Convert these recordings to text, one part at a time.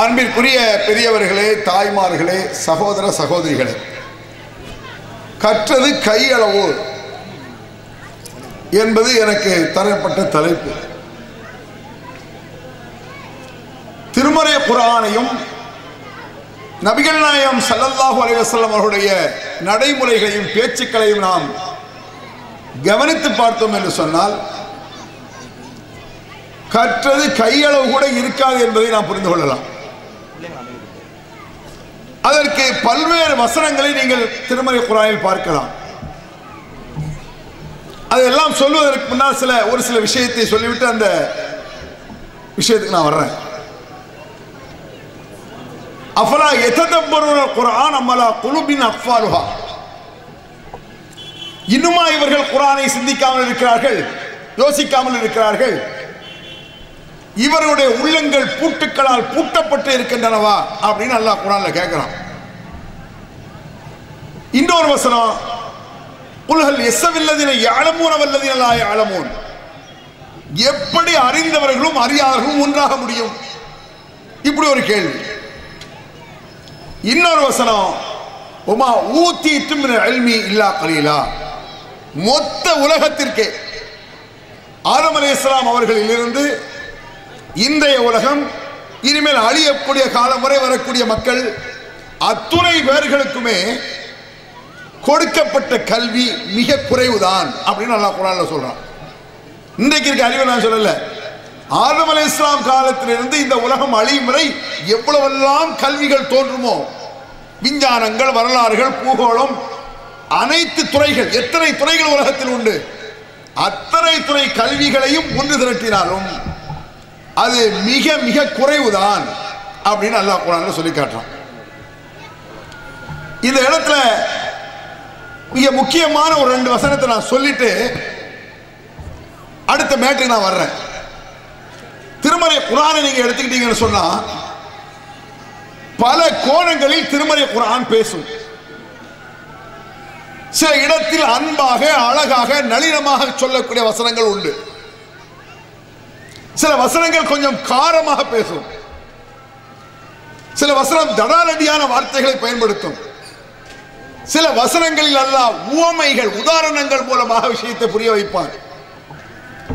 அன்பிற்குரிய பெரியவர்களே தாய்மார்களே சகோதர சகோதரிகளே கற்றது கையளவு என்பது எனக்கு தரப்பட்ட தலைப்பு. திருமறை குரானையும் நபிகள் நாயம் சல்லல்லாஹு அலைவசல்லம் அவருடைய அவர்களுடைய நடைமுறைகளையும் பேச்சுக்களையும் நாம் கவனித்து பார்த்தோம் என்று சொன்னால் கற்றது கையளவு கூட இருக்காது என்பதை நாம் புரிந்து கொள்ளலாம். அதற்கு பல்வேறு வசனங்களை நீங்கள் திருமறை குரானில் பார்க்கலாம். அதெல்லாம் சொல்வதற்கு முன்னால் சில ஒரு சில விஷயத்தை சொல்லிவிட்டு அந்த விஷயத்துக்கு நான் வர்றேன். அஃபலா எத்ததப்பருன குரான் அம்மலா குழுபின் அஃபாலுஹா இன்னுமா இவர்கள் குரானை சிந்திக்காமல் இருக்கிறார்கள் யோசிக்காமல் இருக்கிறார்கள்? இவருடைய உள்ளங்கள் பூட்டுக்களால் பூட்டப்பட்டு இருக்கின்றனவா அப்படின்னு அல்லாஹ் குரான்ல கேட்கிறான் இன்னொரு வசனம் உலகல் எசவில்லதினை யாழமூன் அவல்லதின லா யாழமூன் எப்படி அறிந்தவர்களும் அறியாதவர்களும் ஒன்றாக முடியும்? இப்படி ஒரு கேள்வி. இன்னொரு வசனம் உமா ஊத்தி அல்மி இல்லா கலீலா. மொத்த உலகத்திற்கே ஆதம் அலி இஸ்லாம் அவர்களிலிருந்து இன்றைய உலகம் இனிமேல் அழியக்கூடிய காலம் வரை வரக்கூடிய மக்கள் அத்துணை பேர்களுக்குமே கொடுக்கப்பட்ட கல்வி மிக குறைவுதான் அப்படின்னு நல்லா குரான்ல சொல்றான். இன்றைக்கு இருக்க அறிவை நான் சொல்லல. ஆதம் அலி இஸ்லாம் காலத்திலிருந்து இந்த உலகம் அழியும் வரை எவ்வளவெல்லாம் கல்விகள் தோன்றுமோ விஞ்ஞானங்கள் வரலாறுகள் பூகோளம் அனைத்து துறைகள் எத்தனை துறைகள் உலகத்தில் உண்டு அத்தனை துறை கல்விகளையும் ஒன்று திரட்டினாலும் அது மிக மிக குறைவுதான் அப்படின்னு அல்லாஹ் குரான் சொல்லி காட்டுறான். இந்த இடத்துல மிக முக்கியமான ஒரு ரெண்டு வசனத்தை நான் சொல்லிட்டு அடுத்த மேட்டுக்கு நான் வர்றேன். திருமறை குரானை நீங்க எடுத்துக்கிட்டீங்கன்னு சொன்னா பல கோணங்களில் திருமறை குரான் பேசும். சில இடத்தில் அன்பாக அழகாக நளினமாக சொல்லக்கூடிய வசனங்கள் உண்டு. சில வசனங்கள் கொஞ்சம் காரமாக பேசும். சில வசனம் தடாலடியான வார்த்தைகளை பயன்படுத்தும். சில வசனங்களில் அல்ல உவமைகள் உதாரணங்கள் மூலமாக விஷயத்தை புரிய வைப்பார்.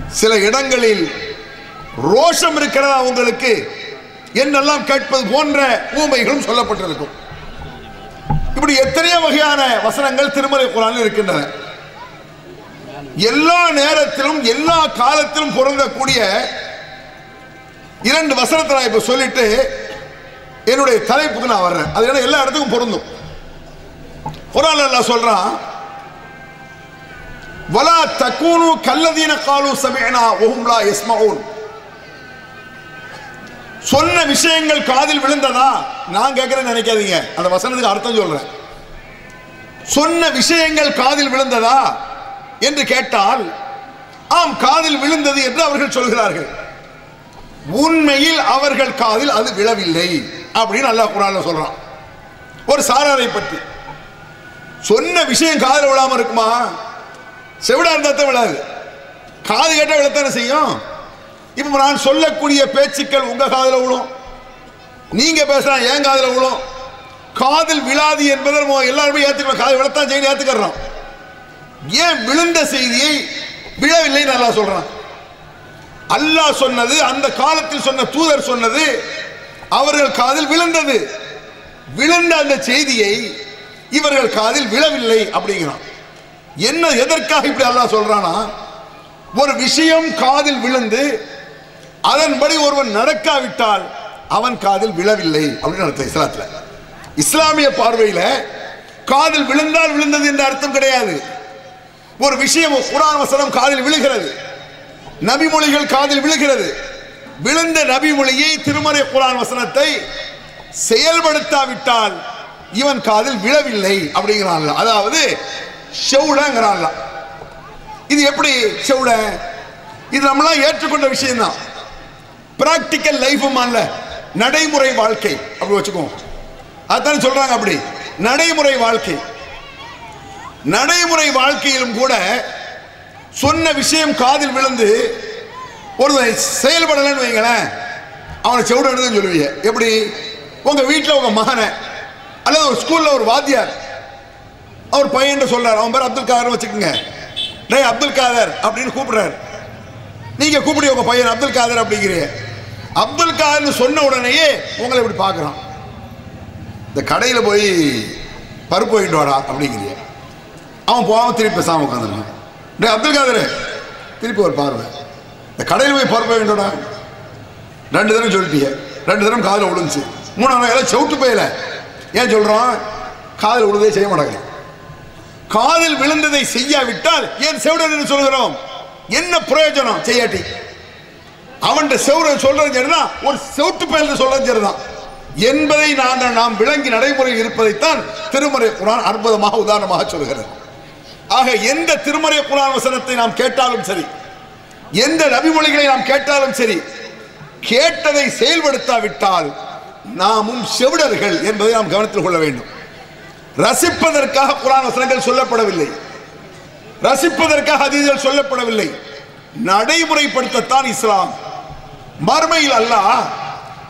சில இடங்களில் ரோஷம் இருக்கிறதா உங்களுக்கு? என்னெல்லாம் கேட்பது போன்ற ஊமைகளும் சொல்லப்பட்டிருக்கும். இப்படி எத்தனையோ வகையான வசனங்கள் திருமலை குரானில் இருக்கின்றன. எல்லா நேரத்திலும் எல்லா காலத்திலும் பொருந்தக்கூடிய இரண்டு வசனத்தை நான் இப்ப சொல்லிட்டு என்னுடைய தலைப்புக்கு நான் வர்றேன். அது ஏன்னா எல்லா இடத்துக்கும் பொருந்தும். குரான் அல்லாஹ் சொல்றான் வலா தக்கூனு கல்லதீன காலு சமேனா ஒஹும்லா எஸ்மவுன் சொன்ன விஷயங்கள் காதில் விழுந்ததா? நான் கேட்கிறேன்னு நினைக்காதீங்க. அந்த வசனத்துக்கு அர்த்தம் சொல்றேன். சொன்ன விஷயங்கள் காதில் விழுந்ததா? என்று கேட்டால் ஆம் காதில் விழுந்தது என்று அவர்கள் சொல்கிறார்கள். உண்மையில் அவர்கள் காதில் அது விழவில்லை அப்படின்னு அல்லாஹ் குரான்ல சொல்றான். ஒரு சாராரை பற்றி. சொன்ன விஷயம் காதில் விழாம இருக்குமா? செவிடா இருந்தா தான் விழாது. காது கேட்ட விழத்தானே செய்யும்? இப்ப நான் சொல்லக்கூடிய பேச்சுக்கள் உங்க காதில் விழும். நீங்க பேசுறா ஏன் காதில் விழும். காதில் விழாது என்பதை நம்ம எல்லாருமே ஏற்றுக்கிறோம் காது விழத்தான் செய்யணும் ஏத்துக்கிறோம். ஏன் விழுந்த செய்தியை விழவில்லை நல்லா சொல்றான். அல்லாஹ் சொன்னது அந்த காலத்தில் சொன்ன தூதர் சொன்னது அவர்கள் காதில் விழுந்தது. விழுந்த அந்த செய்தியை இவர்கள் காதில் விழவில்லை அப்படிங்கிறான். என்ன எதற்காக இப்படி அல்லாஹ் சொல்றானா ஒரு விஷயம் காதில் விழுந்து அதன்படி ஒருவன் நடக்காவிட்டால் அவன் காதில் விழவில்லை அப்படின்னு அர்த்தம் இஸ்லாத்துல. இஸ்லாமிய பார்வையில காதில் விழுந்தால் விழுந்தது என்ற அர்த்தம் கிடையாது. ஒரு விஷயம் குரான் வசனம் காதில் விழுகிறது. நபிமொழிகள் காதில் விழுகிறது. விழுந்த நபிமொழியை திருமறை குரான் வசனத்தை செயல்படுத்தாவிட்டால் இவன் காதில் விழவில்லை அப்படிங்கிறான்ல. அதாவது செவுடங்கிறான் இது எப்படி செவுட இது நம்மளாம் ஏற்றுக்கொண்ட விஷயம்தான். பிராக்டிக்கல் லைஃபும் அல்ல நடைமுறை வாழ்க்கை. அப்படி வச்சுக்கோங்க. அதான் சொல்றாங்க அப்படி. நடைமுறை வாழ்க்கை. நடைமுறை வாழ்க்கையிலும் கூட சொன்ன விஷயம் காதில் விழுந்து ஒரு செயல்படலைன்னு வைங்களேன் அவனை செவிடுன்னு சொல்லுவீங்க. எப்படி? உங்க வீட்டில் உங்க மகனை அல்லது ஒரு ஸ்கூல்ல ஒரு வாத்தியார் அவர் பையன் சொல்கிறார் அவன் பேர் அப்துல் காதர் வச்சுக்கோங்க. டே அப்துல் காதர் அப்படின்னு கூப்பிடுறாரு. நீங்க கூப்பிடி உங்க பையன் அப்துல் காதர் அப்படிங்கிறீங்க. அப்துல் காதர்னு சொன்ன உடனேயே உங்களை இப்படி பார்க்குறான். இந்த கடையில் போய் பருப்பு வாங்கிட்டு வாடா அப்படிங்கிறீங்க. அவன் போகாம திருப்பி பேசாமல் உட்காந்துருக்கான். அப்துல் காதர் திருப்பி ஒரு பார்வை. இந்த கடையில் போய் பார்ப்ப வேண்டோடா ரெண்டு தினம் சொல்லிட்டீங்க ரெண்டு தடவை காதில் விழுந்துச்சு. மூணாவது எல்லாம் செவுட்டு போயில. ஏன் சொல்கிறோம் காதில் விழுந்தே செய்ய மாட்டாங்க காதில் விழுந்ததை செய்யாவிட்டால் ஏன் செவிடன் சொல்கிறோம் என்ன பிரயோஜனம்? செய்யாட்டி. அவன் செவுர சொல்றது சரிதான் ஒரு செவுட்டு பயல் சொல்றது சரிதான். என்பதை நாங்கள் நாம் விளங்கி நடைமுறையில் இருப்பதைத்தான் திருமறை குரான் அற்புதமாக உதாரணமாக சொல்கிறது. ஆக எந்த திருமறை குரான் வசனத்தை நாம் கேட்டாலும் சரி எந்த நபிமொழிகளை நாம் கேட்டாலும் சரி கேட்டதை செயல்படுத்தாவிட்டால் நாமும் செவிடர்கள் என்பதை நாம் கவனத்தில் கொள்ள வேண்டும். ரசிப்பதற்காக குரான் வசனங்கள் சொல்லப்படவில்லை. ரசிப்பதற்காக அதீதல் சொல்லப்படவில்லை. நடைமுறைப்படுத்தத்தான் இஸ்லாம். மறுமையில் அல்லாஹ்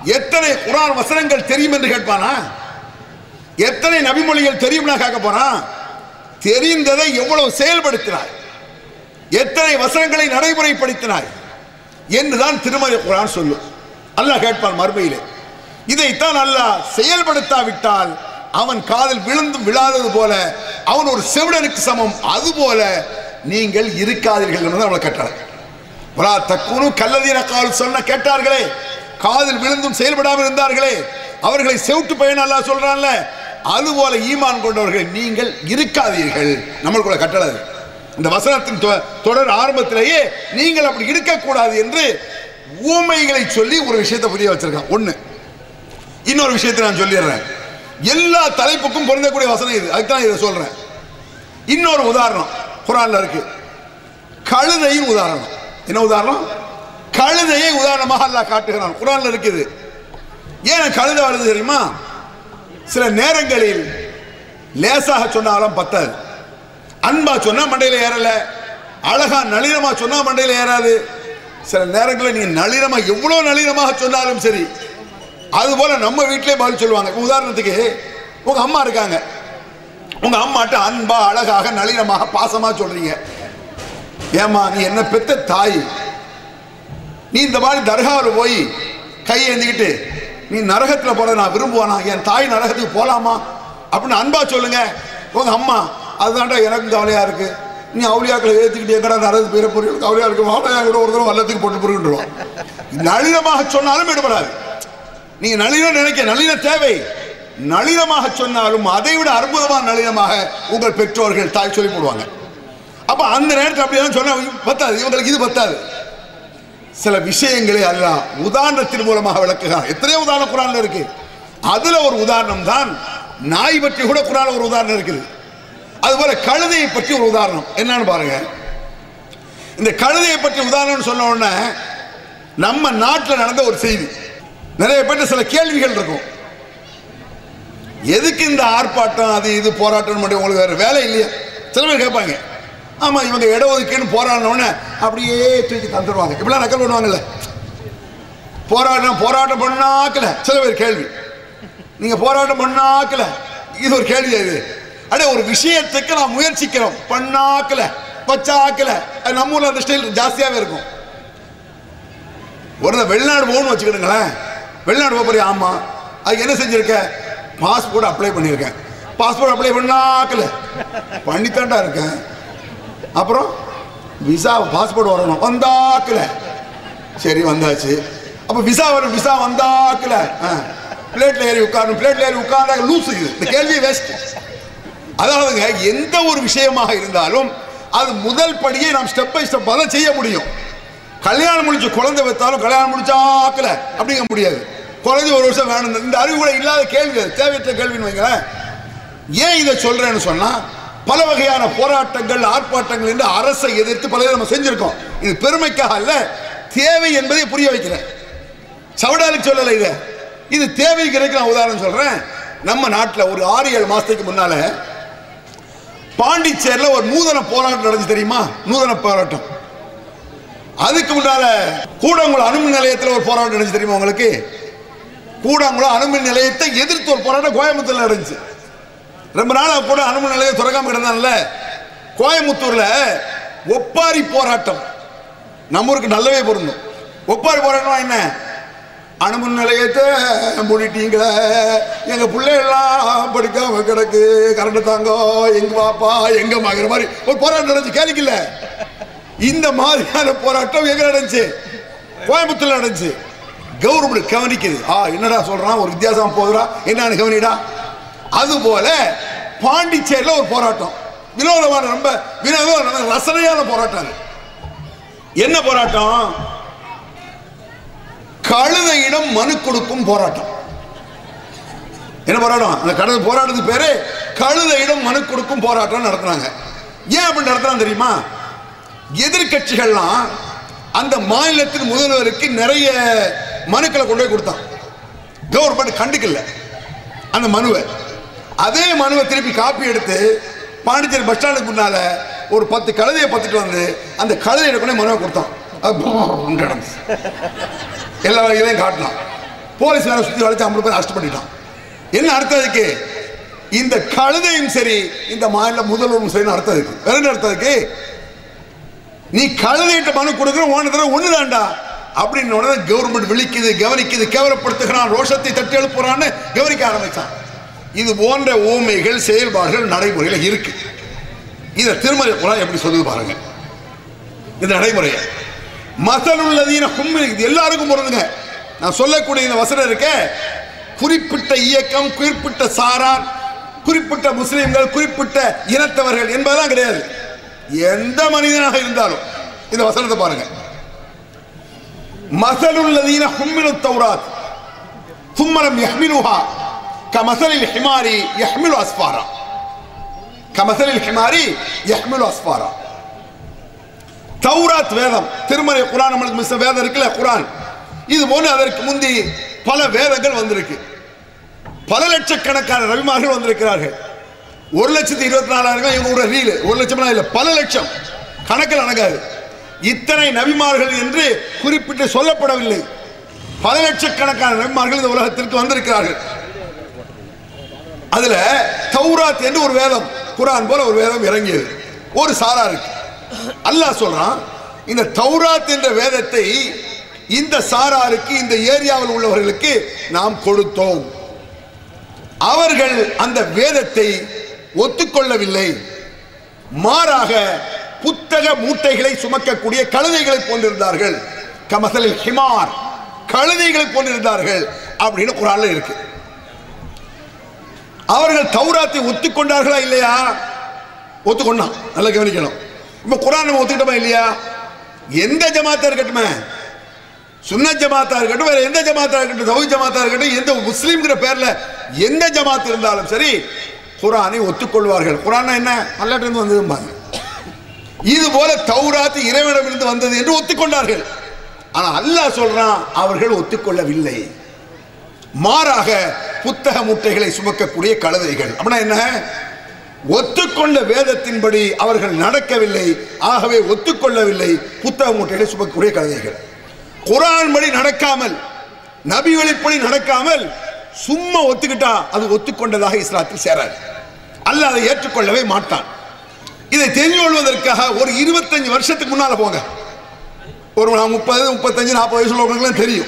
எத்தனை குரான் வசனங்கள் தெரியும் என்று கேட்பானா? எத்தனை நபிமொழிகள் தெரியும்னா கேட்க போறான்? தெரிந்ததை எவ்வளவு செயல்படுத்தினாய்? எத்தனை வசனங்களை நடைமுறைப்படுத்தினாய்? என்றுதான் திருமலை குரான் சொல்லும். அல்லாஹ் கேட்பான் மறுமையிலே இதைத்தான் அல்லாஹ் செயல்படுத்தாவிட்டால் அவன் காதில் விழுந்தும் விழாதது போல அவன் ஒரு செவிடனுக்கு சமம். அது போல நீங்கள் இருக்காதீர்கள் என்று அவளை கேட்டார் வலா தக்குனு கல்லதீன கால் சொன்ன கேட்டார்களே காதில் விழுந்தும் செயல்படாமல் இருந்தார்களே அவர்களை செவிட்டு பயன் அல்லா சொல்றான்ல அதுபோல ஈமான் கொண்டவர்கள் நீங்கள் இருக்காதீர்கள். நம்மளுக்குள்ள கட்டளை. இந்த வசனத்தின் தொடர் ஆரம்பத்திலேயே நீங்கள் அப்படி இருக்கக்கூடாது என்று ஊமைகளை சொல்லி ஒரு விஷயத்தை புரிய வச்சிருக்கான். ஒன்று இன்னொரு விஷயத்தை நான் சொல்லிடுறேன். எல்லா தலைப்புக்கும் பொருந்தக்கூடிய வசனம் இது. அதுக்கு தான் இதை சொல்கிறேன் இன்னொரு உதாரணம் குரானில் இருக்கு. கழுதையின் உதாரணம். என்ன உதாரணம்? கழுதையை உதாரணமாக அல்லா காட்டுகிறான். குரானில் இருக்குது. ஏன் கழுதை வருது தெரியுமா? சில நேரங்களில் லேசாக சொன்னாலும் பத்தாது. அன்பா சொன்னா மண்டையில் ஏறல அழகா நளினமா சொன்னா மண்டையில் ஏறாது. சில நேரங்களில் நீங்க நளினமா எவ்வளவு நளினமாக சொன்னாலும் சரி அது போல நம்ம வீட்டிலே பதில் சொல்லுவாங்க. உதாரணத்துக்கு உங்க அம்மா இருக்காங்க. உங்க அம்மாட்ட அன்பா அழகாக நளினமாக பாசமா சொல்றீங்க. ஏமா நீ என்ன பெத்த தாய்? நீ இந்த மாதிரி தர்காவில் போய் கை ஏந்திக்கிட்டு நீ நரகத்தில் போற நான் விரும்புவானா? என் தாய் நரகத்துக்கு போலாமா? அப்படின்னு அன்பா சொல்லுங்க. உங்க அம்மா அதுதான்டா எனக்கும் கவலையா இருக்கு. நீ அவுளியாக்களை ஏத்துக்கிட்டு எங்கடா நரகத்து பேர பொருள் கவலையா இருக்கு. வாழையா கூட ஒரு தடவை வல்லத்துக்கு போட்டு பொருள்ன்றோம் நளினமாக சொன்னாலும் விடப்படாது நீ நளினம் நினைக்க நளின தேவை. நளினமாக சொன்னாலும் அதை விட அற்புதமான நளினமாக உங்கள் பெற்றோர்கள் தாய் சொல்லி போடுவாங்க. அப்போ அந்த நேரத்தில் அப்படியெல்லாம் சொன்னா பத்தாது. இவங்களுக்கு இது பத்தாது. சில விஷயங்களை அல்லாஹ் உதாரணத்தின் மூலமாக விளக்குகிறான். எத்தனையோ உதாரணம் குரான்ல இருக்கு. அதுல ஒரு உதாரணம் தான் நாய் பற்றி கூட குரான் ஒரு உதாரணம் இருக்குது. அதுபோல கழுதையை பற்றி ஒரு உதாரணம். என்னன்னு பாருங்க. இந்த கழுதையை பற்றி உதாரணம் சொன்ன உடனே நம்ம நாட்டில் நடந்த ஒரு செய்தி. நிறைய பேர் சில கேள்விகள் இருக்கும். எதுக்கு இந்த ஆர்ப்பாட்டம் அது இது போராட்டம் உங்களுக்கு வேற வேலை இல்லையா? சில பேர் கேட்பாங்க. ஆமா இவங்க இடஒதுக்கீடுன்னு போராடினோடனே அப்படியே தூக்கி தந்துடுவாங்க இப்படிலாம் நக்கல் பண்ணுவாங்கல்ல. போராட்டம் போராட்டம் பண்ணாக்கல சில பேர் கேள்வி. நீங்க போராட்டம் பண்ணாக்கல இது ஒரு கேள்வி இது அடே ஒரு விஷயத்துக்கு நான் முயற்சிக்கிறோம். பண்ணாக்கல வச்சாக்கல அது நம்ம ஊர்ல அந்த ஸ்டைல் ஜாஸ்தியாவே இருக்கும். ஒரு வெளிநாடு போகணும்னு வச்சுக்கிடுங்களேன். வெளிநாடு போக போறியா? ஆமா. அதுக்கு என்ன செஞ்சிருக்க? பாஸ்போர்ட் அப்ளை பண்ணியிருக்கேன். பாஸ்போர்ட் அப்ளை பண்ணாக்கல பண்ணித்தாண்டா இருக்கேன். அப்புறம் விசா பாஸ்போர்ட் வரணும். வந்தாக்கல. சரி வந்தாச்சு. அப்போ விசா வரும் விசா வந்தாக்கல. பிளேட்ல ஏறி உட்காரணும். பிளேட்ல ஏறி உட்கார்ந்தா லூஸ் இந்த கேள்வி வேஸ்ட் அதாவதுங்க எந்த ஒரு விஷயமாக இருந்தாலும் அது முதல் படியை நாம் ஸ்டெப் பை ஸ்டெப் தான் செய்ய முடியும். கல்யாணம் முடிஞ்சு குழந்தை வைத்தாலும் கல்யாணம் முடிச்சாக்கல அப்படிங்க முடியாது. குழந்தை ஒரு வருஷம் வேணும். இந்த அறிவு கூட இல்லாத கேள்வி அது. தேவையற்ற கேள்வின்னு வைங்களேன். ஏன் இதை சொல்றேன்னு சொன்னா பல வகையான போராட்டங்கள் ஆர்ப்பாட்டங்கள் என்று அரசை எதிர்த்து பல நம்ம செஞ்சிருக்கோம். இது பெருமைக்காக அல்ல தேவை என்பதை புரிய வைக்கிறேன். சவடாலுக்கு சொல்லலை இதை. இது தேவைக்கு நான் உதாரணம் சொல்றேன். நம்ம நாட்டில் ஒரு ஆறு ஏழு மாசத்துக்கு முன்னால பாண்டிச்சேரியில் ஒரு நூதன போராட்டம் நடந்துச்சு தெரியுமா? நூதன போராட்டம். அதுக்கு முன்னால கூடங்குளம் அணுமின் நிலையத்தில் ஒரு போராட்டம் நடந்துச்சு தெரியுமா உங்களுக்கு? கூடங்குளம் அணுமின் நிலையத்தை எதிர்த்து ஒரு போராட்டம் கோயம்புத்தூர்ல நடந்துச்சு. ரொம்ப நாளா கூட அனுமன் நிலையம் திறக்காம கிடந்தான்ல. கோயம்புத்தூர்ல ஒப்பாரி போராட்டம். நம்ம ஊருக்கு நல்லவே பொருந்தும். ஒப்பாரி போராட்டம் என்ன? அனுமன் நிலையத்தை மூடிட்டீங்களே. எங்க பிள்ளைகள்லாம் படிக்காம கிடக்கு. கரண்ட் தாங்கோ எங்க பாப்பா எங்க மகிற மாதிரி ஒரு போராட்டம் நடந்துச்சு. கேள்விக்கல இந்த மாதிரியான போராட்டம் எங்க நடந்துச்சு? கோயம்புத்தூர்ல நடந்துச்சு. கவர்மெண்ட் கவனிக்குது. ஆ என்னடா சொல்றான்? ஒரு வித்தியாசம் போகுதுடா. என்னன்னு கவனிடா. அது போல பாண்டிச்சேரியில் ஒரு போராட்டம். வினோதமான ரொம்ப வினோதமான ரசனையான போராட்டம் அது. என்ன போராட்டம்? கழுதையிடம் மனு கொடுக்கும் போராட்டம். என்ன போராட்டம்? அந்த கடல் போராட்டத்துக்கு பேரு கழுதையிடம் மனு கொடுக்கும் போராட்டம் நடத்துனாங்க. ஏன் அப்படி நடத்துறாங்க தெரியுமா? எதிர்கட்சிகள்லாம் அந்த மாநிலத்தின் முதல்வருக்கு நிறைய மனுக்களை கொண்டு போய் கொடுத்தான். கவர்மெண்ட் கண்டுக்கல. அந்த மனுவை. அதே மனுவை திருப்பி காப்பி எடுத்து பாண்டிச்சேரி பஸ் ஸ்டாண்டுக்கு முன்னால ஒரு பத்து கழுதையை பத்துட்டு வந்து அந்த கழுதை எடுக்கணும் மனுவை கொடுத்தான் நடந்து எல்லா வகையிலையும் காட்டினான் போலீஸ் வேலை சுற்றி வளைச்சு ஐம்பது பேர் அரெஸ்ட் பண்ணிட்டான். என்ன அர்த்தம் அதுக்கு? இந்த கழுதையும் சரி இந்த மாநில முதல்வரும் சரி அர்த்தம் இருக்கு வேற என்ன அர்த்தம் இருக்கு நீ கழுதையிட்ட மனு கொடுக்குற ஒன்று தடவை ஒண்ணுதான்டா அப்படின்னு உடனே கவர்மெண்ட் விழிக்குது கவனிக்குது கேவலப்படுத்துகிறான் ரோஷத்தை தட்டி எழுப்புறான்னு கவனிக்க ஆரம்பிச்சான். இது போன்ற ஊமைகள் செயல்பாடுகள் நடைமுறையில் இருக்கு. இதை திருமலை குரான் எப்படி சொல்லுது பாருங்க. இந்த நடைமுறையை. மசலுள்ளதீன கும்மி இது எல்லாருக்கும் பொருந்துங்க. நான் சொல்லக்கூடிய இந்த வசனம் இருக்க குறிப்பிட்ட இயக்கம் குறிப்பிட்ட சாரார் குறிப்பிட்ட முஸ்லீம்கள் குறிப்பிட்ட இனத்தவர்கள் என்பதெல்லாம் கிடையாது. எந்த மனிதனாக இருந்தாலும் இந்த வசனத்தை பாருங்க. மசலுள்ளதீன கும்மினு தௌராத் சும்மலம் யஹ்மிலுஹா. கமசலில் ஹிமாரி يحمل أسفارا. கமசலில் ஹிமாரி يحمل أسفارا. தௌராத் வேதம். திருமறை குரான் நம்மளுக்கு மிஸ் வேதம் இருக்குல்ல குரான். இது போன்று அதற்கு முந்தி பல வேதங்கள் வந்திருக்கு. பல லட்சக்கணக்கான ரவிமார்கள் வந்திருக்கிறார்கள். ஒரு லட்சத்தி இருபத்தி நாலாயிரம் இவங்க ரீல் ஒரு லட்சம் இல்ல பல லட்சம். கணக்கில் அடங்காது. இத்தனை நபிமார்கள் என்று குறிப்பிட்டு சொல்லப்படவில்லை. பல லட்சக்கணக்கான நபிமார்கள் இந்த உலகத்திற்கு வந்திருக்கிறார்கள். அதுல தௌராத் என்று ஒரு வேதம் குரான் போல ஒரு வேதம் இறங்கியது. ஒரு சாரா இருக்கு. அல்லாஹ் சொல்றான் இந்த தௌராத் என்ற வேதத்தை இந்த சாராருக்கு இந்த ஏரியாவில் உள்ளவர்களுக்கு நாம் கொடுத்தோம். அவர்கள் அந்த வேதத்தை ஒத்துக்கொள்ளவில்லை. மாறாக புத்தக மூட்டைகளை சுமக்கக்கூடிய கழுதைகளை போன்றிருந்தார்கள். கமசலில் ஹிமார் கழுதைகளை போன்றிருந்தார்கள். அப்படின்னு குரான்ல இருக்கு. அவர்கள் தௌராத்தை ஒத்துக்கொண்டார்களா இல்லையா? ஒத்துக்கொண்டான் நல்லா கவனிக்கணும். இப்ப குரான் நம்ம ஒத்துக்கிட்டோமா இல்லையா? எந்த ஜமாத்தா இருக்கட்டுமே. சுன்ன ஜமாத்தா இருக்கட்டும் வேற எந்த ஜமாத்தா இருக்கட்டும் தௌஹீத் ஜமாத்தா இருக்கட்டும் எந்த முஸ்லீம்ங்கிற பேர்ல எந்த ஜமாத் இருந்தாலும் சரி குரானை ஒத்துக்கொள்வார்கள். குரான் என்ன? அல்லாட்ட இருந்து வந்ததும்பாங்க இது போல தௌராத் இறைவனிடமிருந்து வந்தது என்று ஒத்துக்கொண்டார்கள். ஆனா அல்லாஹ் சொல்றான் அவர்கள் ஒத்துக்கொள்ளவில்லை. மாறாக புத்தக மூட்டைகளை சுமக்கக்கூடிய கழுதைகள் அப்படின்னா என்ன? ஒத்துக்கொண்ட வேதத்தின்படி அவர்கள் நடக்கவில்லை. ஆகவே ஒத்துக்கொள்ளவில்லை புத்தக மூட்டைகளை சுமக்கக்கூடிய கழுதைகள் குரான் படி நடக்காமல் நபி வழிப்படி நடக்காமல் சும்மா ஒத்துக்கிட்டா அது ஒத்துக்கொண்டதாக இஸ்லாத்தில் சேராது. அல்ல அதை ஏற்றுக்கொள்ளவே மாட்டான். இதை தெரிந்து கொள்வதற்காக ஒரு இருபத்தஞ்சு வருஷத்துக்கு முன்னால போங்க. ஒரு நான் முப்பது முப்பத்தஞ்சு நாற்பது வயசுல உள்ளவங்களுக்குலாம் தெரியும்.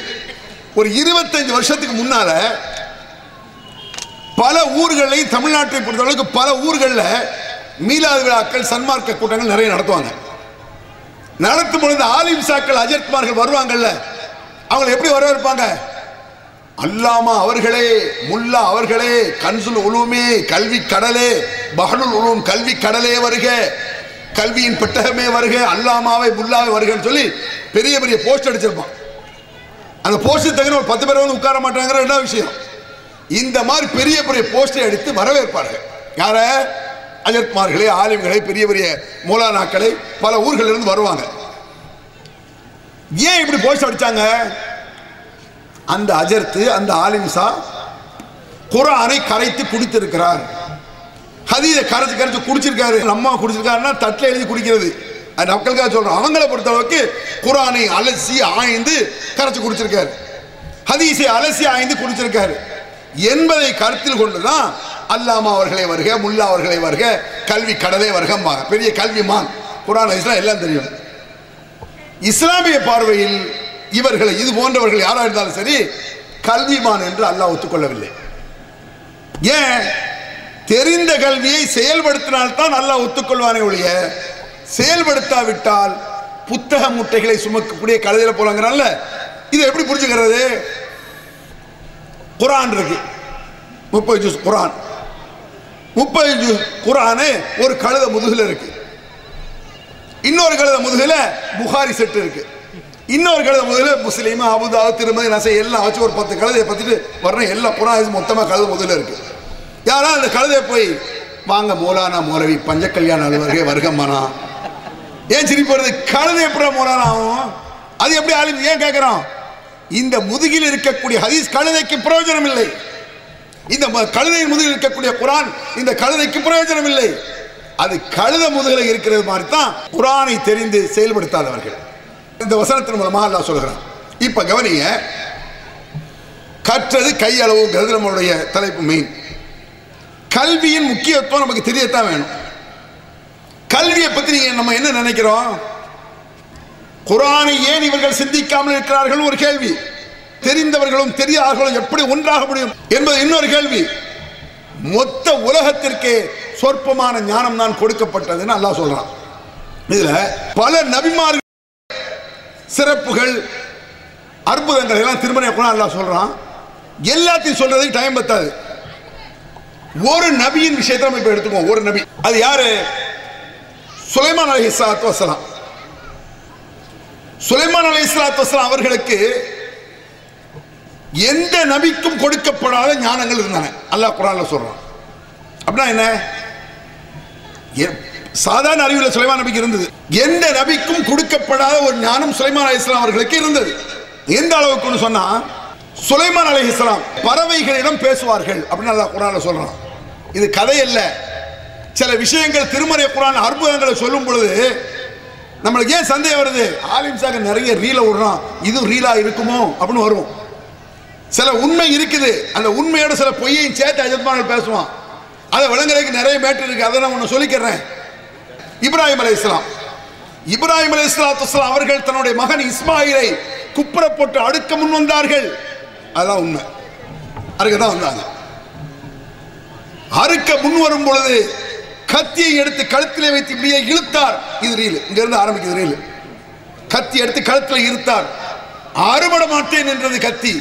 ஒரு இருபத்தஞ்சு வருஷத்துக்கு முன்னால பல ஊர்களில் தமிழ்நாட்டை பொறுத்தளவுக்கு பல ஊர்களில் மீலாது விழாக்கள் சன்மார்க்க கூட்டங்கள் நிறைய நடத்துவாங்க. நடத்தும் பொழுது ஆலிம் சாக்கள் அஜர்குமார்கள் வருவாங்கல்ல அவங்களை எப்படி வரவேற்பாங்க? அல்லாமா அவர்களே முல்லா அவர்களே கன்சுல் உலூமே கல்வி கடலே பஹனுல் உலூம் கல்வி கடலே வருக கல்வியின் பெட்டகமே வருக அல்லாமாவை முல்லாவை வருகன்னு சொல்லி பெரிய பெரிய போஸ்ட் அடிச்சிருப்பான். அந்த போஸ்ட் தகுந்த ஒரு பத்து பேர் வந்து உட்கார மாட்டாங்கிற ரெண்டாவது விஷயம்? இந்த மாதிரி பெரிய பெரிய போஸ்டை எடுத்து வரவேற்பார்கள். யார? அஜர்குமார்களை ஆலிம்களை பெரிய பெரிய மூலானாக்களை பல ஊர்களில் இருந்து வருவாங்க. ஏன் இப்படி போஸ்ட் அடிச்சாங்க? அந்த அஜர்த்து அந்த ஆலிம்சா குரானை கரைத்து குடித்திருக்கிறார். ஹதீதை கரைச்சு கரைச்சு குடிச்சிருக்காரு. நம்ம குடிச்சிருக்காருன்னா தட்டில் எழுதி குடிக்கிறது. அது மக்களுக்காக சொல்கிறோம் அவங்கள பொறுத்த அளவுக்கு குரானை அலசி ஆய்ந்து கரைச்சி குடிச்சிருக்காரு. ஹதீஸை அலசி ஆய்ந்து குடிச்சிருக்காரு. என்பதை கருத்தில் கொண்டுதான் அல்லாமா அவர்களை வருக முல்லா அவர்களை வருக கல்வி கடலே வருகம்பாங்க. பெரிய கல்விமான். குரான் ஹதீஸ்லாம் எல்லாம் தெரியும். இஸ்லாமிய பார்வையில் இவர்களை இது போன்றவர்கள் யாராக இருந்தாலும் சரி கல்விமான் என்று அல்லாஹ் ஒத்துக்கொள்ளவில்லை. ஏன்? தெரிந்த கல்வியை செயல்படுத்தினால்தான் அல்லாஹ் ஒத்துக்கொள்வானே ஒழிய செயல்படுத்தாவிட்டால் புத்தக முட்டைகளை சுமக்கக்கூடிய கழுதையில் போலாங்கிறான்ல. இது எப்படி புரிஞ்சுக்கிறது? குரான் இருக்கு. முப்பது ஜூஸ் குரான். முப்பது ஜூஸ் குரானு ஒரு கழுத முதுகில் இருக்கு. இன்னொரு கழுத முதுகில் புகாரி செட்டு இருக்கு. இன்னொரு கழுத முதுகில் முஸ்லீம் அபுதாவு திருமதி நசை எல்லாம் வச்சு ஒரு பத்து கழுதையை பற்றிட்டு வரணும் எல்லா குரான் மொத்தமாக கழுத முதுகில் இருக்கு. யாரா அந்த கழுதையை போய் வாங்க மோலானா மோரவி பஞ்ச கல்யாண அலுவலகே வருகம்மானா ஏன் சிரிப்பு வருது? கழுதை எப்படி மௌலானா ஆகும்? அது எப்படி ஆளும் ஏன் கேட்குறோம் இந்த முதுகில் இருக்கக்கூடிய ஹதீஸ் கழுதைக்கு பிரயோஜனம் இல்லை இந்த ம- கழுதையின் முதுகில் இருக்கக்கூடிய குரான் இந்த கழுதைக்கு பிரயோஜனம் இல்லை அது கழுத முதுகில் இருக்கிறது மாதிரி தான் குரானை தெரிந்து செயல்படுத்தாதவர்கள். இந்த வசனத்தின் மூலமாக நான் சொல்கிறான் இப்போ கவனிய கற்றது கையளவுங்கிறது நம்மளுடைய தலைப்பு மெயின் கல்வியின் முக்கியத்துவம் நமக்கு தெரியத்தான் வேணும். கல்வியை பத்தி நீங்க நம்ம என்ன நினைக்கிறோம்? குரானை ஏன் இவர்கள் சிந்திக்காமல் இருக்கிறார்கள்? ஒரு கேள்வி. தெரிந்தவர்களும் தெரியாதவர்களும் எப்படி ஒன்றாக முடியும்? என்பது இன்னொரு கேள்வி. மொத்த உலகத்திற்கே சொற்பமான ஞானம் தான் கொடுக்கப்பட்டதுன்னு அல்லாஹ் சொல்றான். இதுல பல நபிமார்கள் சிறப்புகள் அற்புதங்கள் எல்லாம் திருமணம் கூட அல்லாஹ் சொல்றான். எல்லாத்தையும் சொல்றதுக்கு டைம் பத்தாது. ஒரு நபியின் விஷயத்தை நம்ம இப்ப எடுத்துக்குவோம். ஒரு நபி. அது யாரு? சுலைமான் அலி இஸ்லாத்து வசலாம் சுலைமான் அலி இஸ்லாத்து வசலாம் அவர்களுக்கு எந்த நபிக்கும் கொடுக்கப்படாத ஞானங்கள் இருந்தன. அல்லாஹ் குரான்ல சொல்றான். அப்படின்னா என்ன? சாதாரண அறிவுல சுலைமான் நபிக்கு இருந்தது. எந்த நபிக்கும் கொடுக்கப்படாத ஒரு ஞானம் சுலைமான் அலி இஸ்லாம் அவர்களுக்கு இருந்தது. எந்த அளவுக்குன்னு சொன்னா சுலைமான் அலி இஸ்லாம் பறவைகளிடம் பேசுவார்கள் அப்படின்னு அல்லாஹ் குரான்ல சொல்றான். இது கதை அல்ல. சில விஷயங்கள் திருமறை குரான் அற்புதங்களை சொல்லும் பொழுது நம்மளுக்கு ஏன் சந்தேகம் வருது? ஆலிம் சாகர் நிறைய ரீலை விடுறான். இது ரீலா இருக்குமோ? அப்படின்னு வரும். சில உண்மை இருக்குது. அந்த உண்மையோட சில பொய்யையும் சேர்த்து அஜத்மானல் பேசுவான். அதை விளங்குறதுக்கு நிறைய மேட்டர் இருக்கு. அதை நான் ஒன்று சொல்லிக்கிறேன். இப்ராஹிம் அலை இஸ்லாம் இப்ராஹிம் அலை இஸ்லாத்து அவர்கள் தன்னுடைய மகன் இஸ்மாயிலை குப்புற போட்டு அடுக்க முன் வந்தார்கள். அதான் உண்மை. அறுக்க தான் வந்தாங்க. அறுக்க முன் வரும் பொழுது கத்தியை எடுத்து கழுத்திலே வைத்து இப்படியே இழுத்தார். இது ரீல் இங்கிருந்து ஆரம்பிக்குது ரீல் கத்தி எடுத்து கழுத்தில் இருத்தார் அறுபட மாட்டேன் என்றது கத்தி.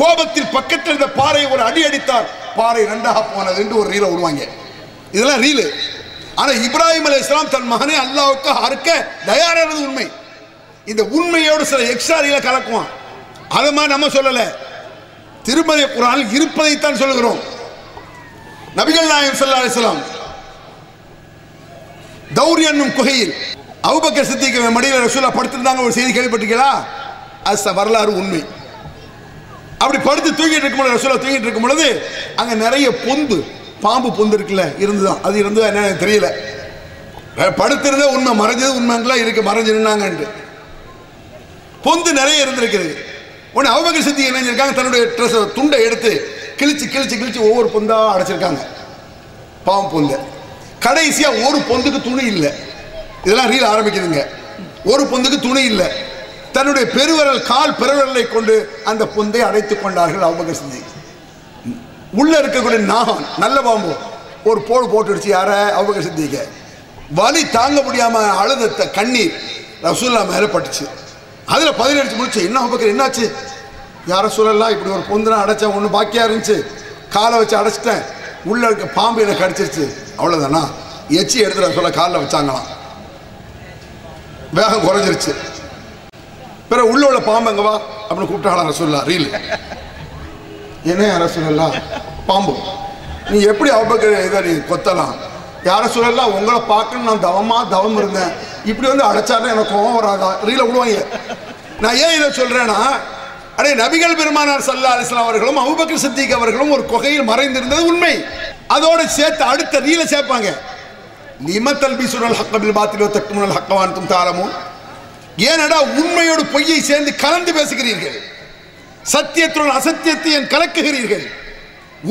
கோபத்தில் பக்கத்தில் இருந்த பாறையை ஒரு அடி அடித்தார். பாறை ரெண்டாக போனது என்று ஒரு ரீலை விடுவாங்க இதெல்லாம் ரீலு ஆனால் இப்ராஹிம் அலி இஸ்லாம் தன் மகனை அல்லாவுக்கு அறுக்க தயாரானது உண்மை. இந்த உண்மையோடு சில எக்ஸ்ட்ரா ரீலை கலக்குவான். அதை மாதிரி நம்ம சொல்லலை. திருமதி குரானில் இருப்பதைத்தான் சொல்லுகிறோம். நபிகள் நாயகம் ஸல்லல்லாஹு அலிஸ்லாம் தௌரி என்னும் குகையில் அபூபக்கர் சித்திக்கு மடியில் ரசூலா படுத்திருந்தாங்க ஒரு செய்தி கேள்விப்பட்டிருக்கீங்களா? அது வரலாறு உண்மை. அப்படி படுத்து தூங்கிட்டு இருக்கும் பொழுது ரசூலா தூங்கிட்டு இருக்கும் பொழுது அங்கே நிறைய பொந்து பாம்பு பொந்து இருக்குல்ல இருந்துதான் அது இருந்ததா என்ன தெரியல. படுத்திருந்தா உண்மை மறைஞ்சது உண்மைங்களா இருக்கு மறைஞ்சு பொந்து நிறைய இருந்திருக்குது. உடனே அபூபக்கர் சித்தி என்ன செஞ்சிருக்காங்க? தன்னுடைய ட்ரெஸ் துண்டை எடுத்து கிழிச்சு கிழிச்சு கிழிச்சு ஒவ்வொரு பொந்தாக அடைச்சிருக்காங்க. பாம்பு பொந்தை. கடைசியா ஒரு பொந்துக்கு துணி இல்லை. இதெல்லாம் ரீல் ஆரம்பிக்குதுங்க. ஒரு பொந்துக்கு துணி இல்லை. தன்னுடைய பெருவரல் கால் பெருவரலை கொண்டு அந்த பொந்தை அடைத்துக் கொண்டார்கள் அபூபக்கர் சித்திக். உள்ள இருக்கக்கூடிய நாகம் நல்ல பாம்பு ஒரு போடு போட்டுடுச்சு யார? அபூபக்கர் சித்திக்க. வலி தாங்க முடியாம அழுத கண்ணீர் ரசூல்லா மேல பட்டுச்சு. அதுல பதினெடுத்து முடிச்சு என்ன அபூபக்கர் என்னாச்சு? யார சொல்லலாம் இப்படி ஒரு பொந்துனா அடைச்சேன் ஒன்று பாக்கியா இருந்துச்சு. காலை வச்சு அடைச்சிட்டேன். உள்ள இருக்க பாம்பு எனக்கு கடிச்சிருச்சு அவ்வளோதானா எச்சி எடுத்துட சொல்ல காலில் வச்சாங்களாம். வேகம் குறைஞ்சிருச்சு. பிறகு உள்ள உள்ள பாம்பு எங்க வா? அப்படின்னு கூப்பிட்டாங்களா ரசூல்லா ரீல் என்ன ரசூல்லா பாம்பு. நீ எப்படி அவ்வளோ இதை நீ கொத்தலாம்? யார சொல்லலாம் உங்களை பார்க்கணும் நான் தவமா தவம் இருந்தேன். இப்படி வந்து அடைச்சாருன்னா எனக்கு கோவம் வராதா? ரீல விடுவாங்க. நான் ஏன் இதை சொல்றேன்னா அடே நபிகள் பெருமானார் சல்லா அலிஸ்லாம் அவர்களும் அபுபக்கர் சித்திக் அவர்களும் ஒரு குகையில் மறைந்திருந்தது உண்மை. அதோடு சேர்த்து அடுத்த ரீல சேர்ப்பாங்க. லிம தல்பிசுனல் ஹக்கபில் பாத்திலோ தக்குமுனல் ஹக்கவான் தும் தாரமும் ஏனடா உண்மையோடு பொய்யை சேர்ந்து கலந்து பேசுகிறீர்கள்? சத்தியத்துடன் அசத்தியத்தை என் கலக்குகிறீர்கள்?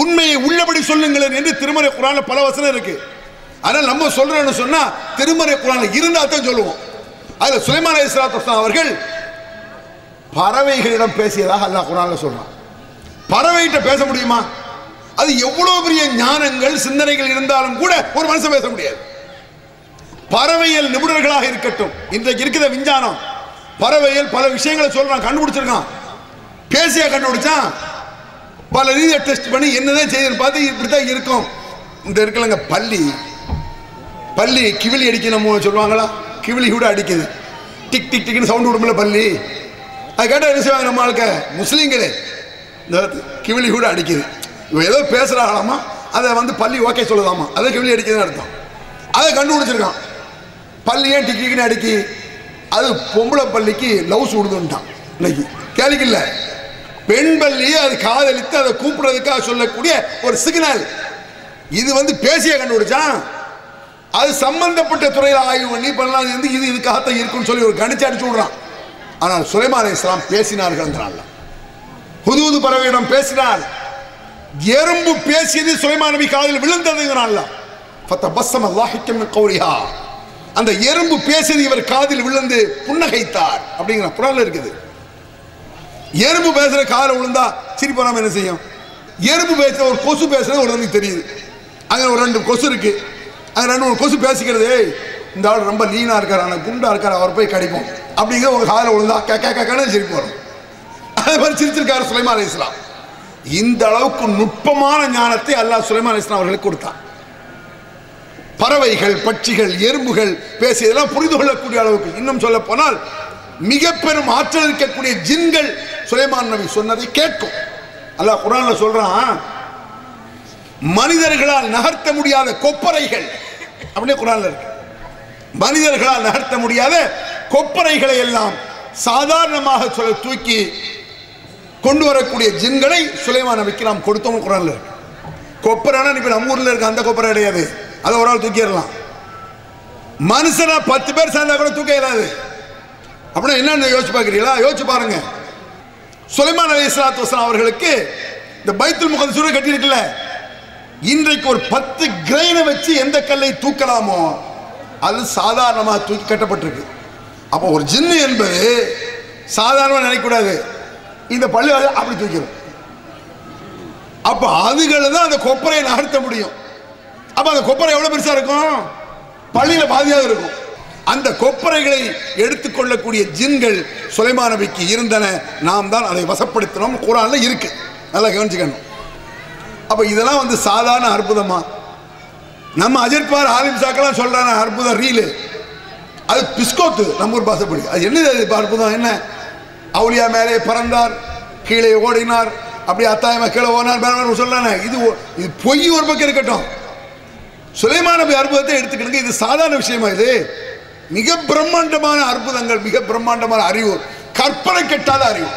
உண்மையை உள்ளபடி சொல்லுங்களேன் என்று திருமறை குரான பல வசனம் இருக்கு. ஆனால் நம்ம சொல்றோம்னு சொன்னா திருமறை குரான இருந்தா தான் சொல்லுவோம். அதுல சுலைமான் அலிஸ்லாத்து அவர்கள் பறவைகளிடம் பேசியதாக அல்லாஹ் குரான்ல சொல்றான் பறவைகிட்ட பேச முடியுமா? அது எவ்வளவு பெரிய ஞானங்கள் சிந்தனைகள் இருந்தாலும் கூட ஒரு மனுஷன் பேச முடியாது. பறவையில் நிபுணர்களாக இருக்கட்டும். இன்றைக்கு இருக்கிற விஞ்ஞானம். பறவையில் பல விஷயங்களை சொல்றான் கண்டுபிடிச்சிருக்கான். பேசியா கண்டுபிடிச்சான்? பல ரீதியை டெஸ்ட் பண்ணி என்னதான் செய்யுதுன்னு பார்த்து இப்படித்தான் இருக்கும். இந்த இருக்கலங்க பள்ளி பள்ளி கிவிலி அடிக்கணும் சொல்லுவாங்களா? கிவிலி கூட அடிக்குது. டிக் டிக் டிக்னு சவுண்ட் விடும்ல பள்ளி அது கேட்டால் என்ன செய்வாங்க நம்ம ஆளுக்க முஸ்லீம்களே. இந்த கிவிழி கூட அடிக்குது. இவன் ஏதோ பேசுகிறாங்களாமா அதை வந்து பள்ளி ஓகே சொல்லுதாமா? அதை கிவிழி அடிக்குதுன்னு அர்த்தம். அதை கண்டுபிடிச்சிருக்கான். பள்ளி ஏன் டிக்கிக்குன்னு அடிக்கி? அது பொம்பளை பள்ளிக்கு லவ்ஸ் விடுதுன்ட்டான் இன்னைக்கு. கேள்விக்கு இல்லை. பெண் பள்ளியை அது காதலித்து அதை கூப்பிடுறதுக்காக சொல்லக்கூடிய ஒரு சிக்னல் இது வந்து பேசிய கண்டுபிடிச்சான். அது சம்பந்தப்பட்ட துறையில் ஆய்வு பண்ணி பண்ணலாம் வந்து இது இதுக்காகத்தான் இருக்குன்னு சொல்லி ஒரு கணிச்சு அடிச்சு விடுறான். ஆனால் சுலைமான் இஸ்லாம் பேசினார்கள் புதுவது பறவையிடம் பேசினார். எறும்பு பேசியது சுலைமான் நபி காதில் விழுந்ததுங்கிறான்ல ஃபத்த பஸ்ஸம லாஹிக்கம் மின் அந்த எறும்பு பேசியது இவர் காதில் விழுந்து புன்னகைத்தார் அப்படிங்கிற குரல் இருக்குது. எறும்பு பேசுற காதில் விழுந்தா சிரிப்பாம என்ன செய்யும்? எறும்பு பேசுற ஒரு கொசு பேசுறது ஒரு தெரியுது. அங்க ஒரு ரெண்டு கொசு இருக்கு. அங்க ரெண்டு மூணு கொசு பேசிக்கிறது. இந்த ஆள் ரொம்ப லீனாக இருக்கார் ஆனால் குண்டா இருக்கார் அவர் போய் கடிப்போம். அப்படிங்கிற உங்க காதில் விழுந்தா கே கேட்கன்னு சிரிப்பு வரும். அதே மாதிரி சிரிச்சிருக்காரு சுலைமா அலி இஸ்லாம். இந்த அளவுக்கு நுட்பமான ஞானத்தை அல்லாஹ் சுலைமா அலி இஸ்லாம் அவர்களுக்கு கொடுத்தான். பறவைகள் பட்சிகள் எறும்புகள் பேசியதெல்லாம் புரிந்து கொள்ளக்கூடிய அளவுக்கு. இன்னும் சொல்ல போனால் மிக பெரும் ஆற்றல் இருக்கக்கூடிய ஜின்கள் சுலைமான் நபி சொன்னதை கேட்கும். அல்லாஹ் குரான்ல சொல்றான் மனிதர்களால் நகர்த்த முடியாத கொப்பரைகள். அப்படியே குரான்ல இருக்கு. மனிதர்களால் நகர்த்த முடியாத கொப்பரைகளை எல்லாம் சாதாரணமாக சொல்ல தூக்கி கொண்டு வரக்கூடிய ஜின்களை சுலைமான் நபிக்கு நாம் கொடுத்தோம் குரான்ல கொப்பரைனா இப்ப நம்ம ஊர்ல இருக்க அந்த கொப்பரை கிடையாது. அதை ஒரு ஆள் தூக்கிடலாம். மனுஷனா பத்து பேர் சேர்ந்தா கூட தூக்க இயலாது. அப்படின்னா என்னென்ன யோசிச்சு பார்க்குறீங்களா? யோசிச்சு பாருங்க. சுலைமான் அலி இஸ்லாத்து வஸ்லாம் அவர்களுக்கு இந்த பைத்துல் முகத் சூழல் கட்டியிருக்குல்ல. இன்றைக்கு ஒரு பத்து கிரைனை வச்சு எந்த கல்லை தூக்கலாமோ அது சாதாரணமாக தூக்கி கட்டப்பட்டிருக்கு. அப்போ ஒரு ஜின்னு என்பது சாதாரணமாக நினைக்கக்கூடாது. இந்த பள்ளி அப்படி தூக்கிடும். அப்போ அதுகளை தான் அந்த கொப்பரையை நகர்த்த முடியும். அப்போ அந்த கொப்பரை எவ்வளோ பெருசாக இருக்கும்? பள்ளியில் பாதியாக இருக்கும். அந்த கொப்பரைகளை எடுத்துக்கொள்ளக்கூடிய ஜின்கள் சுலைமான் நபிக்கு இருந்தன. நாம் தான் அதை வசப்படுத்தினோம். குரானில் இருக்கு. நல்லா கவனிச்சுக்கணும். அப்போ இதெல்லாம் வந்து சாதாரண அற்புதமா? நம்ம அஜர்பார் ஆலிம் சாக்கெல்லாம் சொல்கிறாங்க அற்புதம் ரீலு அது பிஸ்கோத்து நம்ம ஊர் பாசப்படி. அது என்னது அது? அற்புதம் என்ன? அவுலியா மேலே பறந்தார் கீழே ஓடினார் அப்படி அத்தாயமா கீழே ஓடினார் மேலே சொல்றானே இது இது பொய் ஒரு பக்கம் இருக்கட்டும். சுலைமான நபி அற்புதத்தை எடுத்துக்கணுங்க. இது சாதாரண விஷயமா இது? மிக பிரம்மாண்டமான அற்புதங்கள் மிக பிரம்மாண்டமான அறிவு. கற்பனை கெட்டாத அறிவு.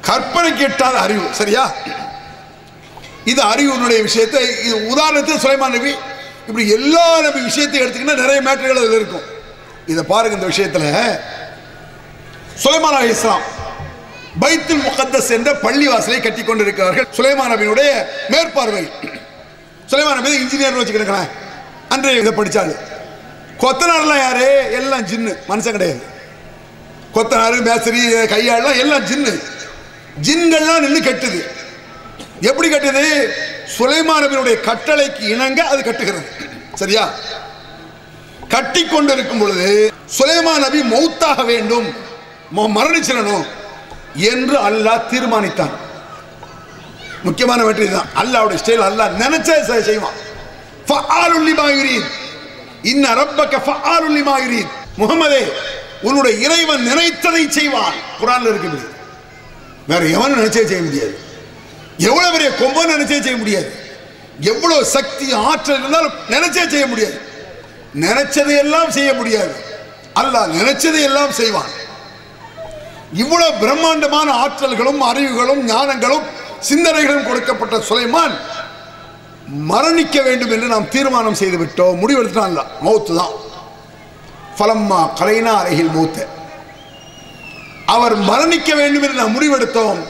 கற்பனை கெட்டாத அறிவு. சரியா? இது அறிவுனுடைய விஷயத்தை இது உதாரணத்துக்கு சுலைமான் நபி இப்படி எல்லா நபி விஷயத்தையும் எடுத்துக்கிட்டா நிறைய மேட்டர்கள் அதில் இருக்கும். இதை பாருங்க இந்த விஷயத்துல. சுலைமான் அலி இஸ்லாம் பைத்துல் முகத்தஸ் என்ற பள்ளிவாசலை கட்டி கொண்டிருக்கிறார்கள் சுலைமான் நபியினுடைய மேற்பார்வை. சுலைமான் நபி இன்ஜினியர் வச்சுக்கிறேன் அன்றைய இதை படித்தாள் கொத்தனார்லாம் யாரு? எல்லாம் ஜின்னு மனுஷன் கிடையாது. கொத்தனார் மேசரி கையாளெல்லாம் எல்லாம் ஜின்னு. ஜின்கள்லாம் நின்று கட்டுது. எப்படி கட்டுது? சுலைமானவனுடைய கட்டளைக்கு இணங்க அது கட்டுகிறது. சரியா? கட்டி கொண்டிருக்கும் பொழுது சுலைமான் நபி மௌத்தாக வேண்டும். மரணிச்சிடணும் என்று அல்லாஹ் தீர்மானித்தான். முக்கியமான வெற்றி தான் அல்லாவுடைய ஸ்டைல் அல்லாஹ் நினைச்சே செய்வான். இன்ன ரப்பக ஃபஆலுல்லி மாயிரீன் முகமதே உன்னுடைய இறைவன் நினைத்ததை செய்வான். குர்ஆன்ல இருக்குது வேற எவனும் நினைச்சே செய்ய முடியாது. எவ்வளவு பெரிய கொம்பு நினைச்சே செய்ய முடியாது. எவ்வளவு சக்தி ஆற்றல் இருந்தாலும் நினைச்சே செய்ய முடியாது. நினைச்சதை எல்லாம் செய்ய முடியாது. அல்லாஹ் நினைச்சதை எல்லாம் செய்வான். இவ்வளவு பிரம்மாண்டமான ஆற்றல்களும் அறிவுகளும் ஞானங்களும் சிந்தனைகளும் கொடுக்கப்பட்ட சுலைமான் மரணிக்க வேண்டும் என்று நாம் தீர்மானம் செய்து விட்டோம். முடிவெடுத்தான் மௌத்து தான். பலம்மா கலைனா அருகில் மூத்த. அவர் மரணிக்க வேண்டும் என்று நாம் முடிவெடுத்தோம்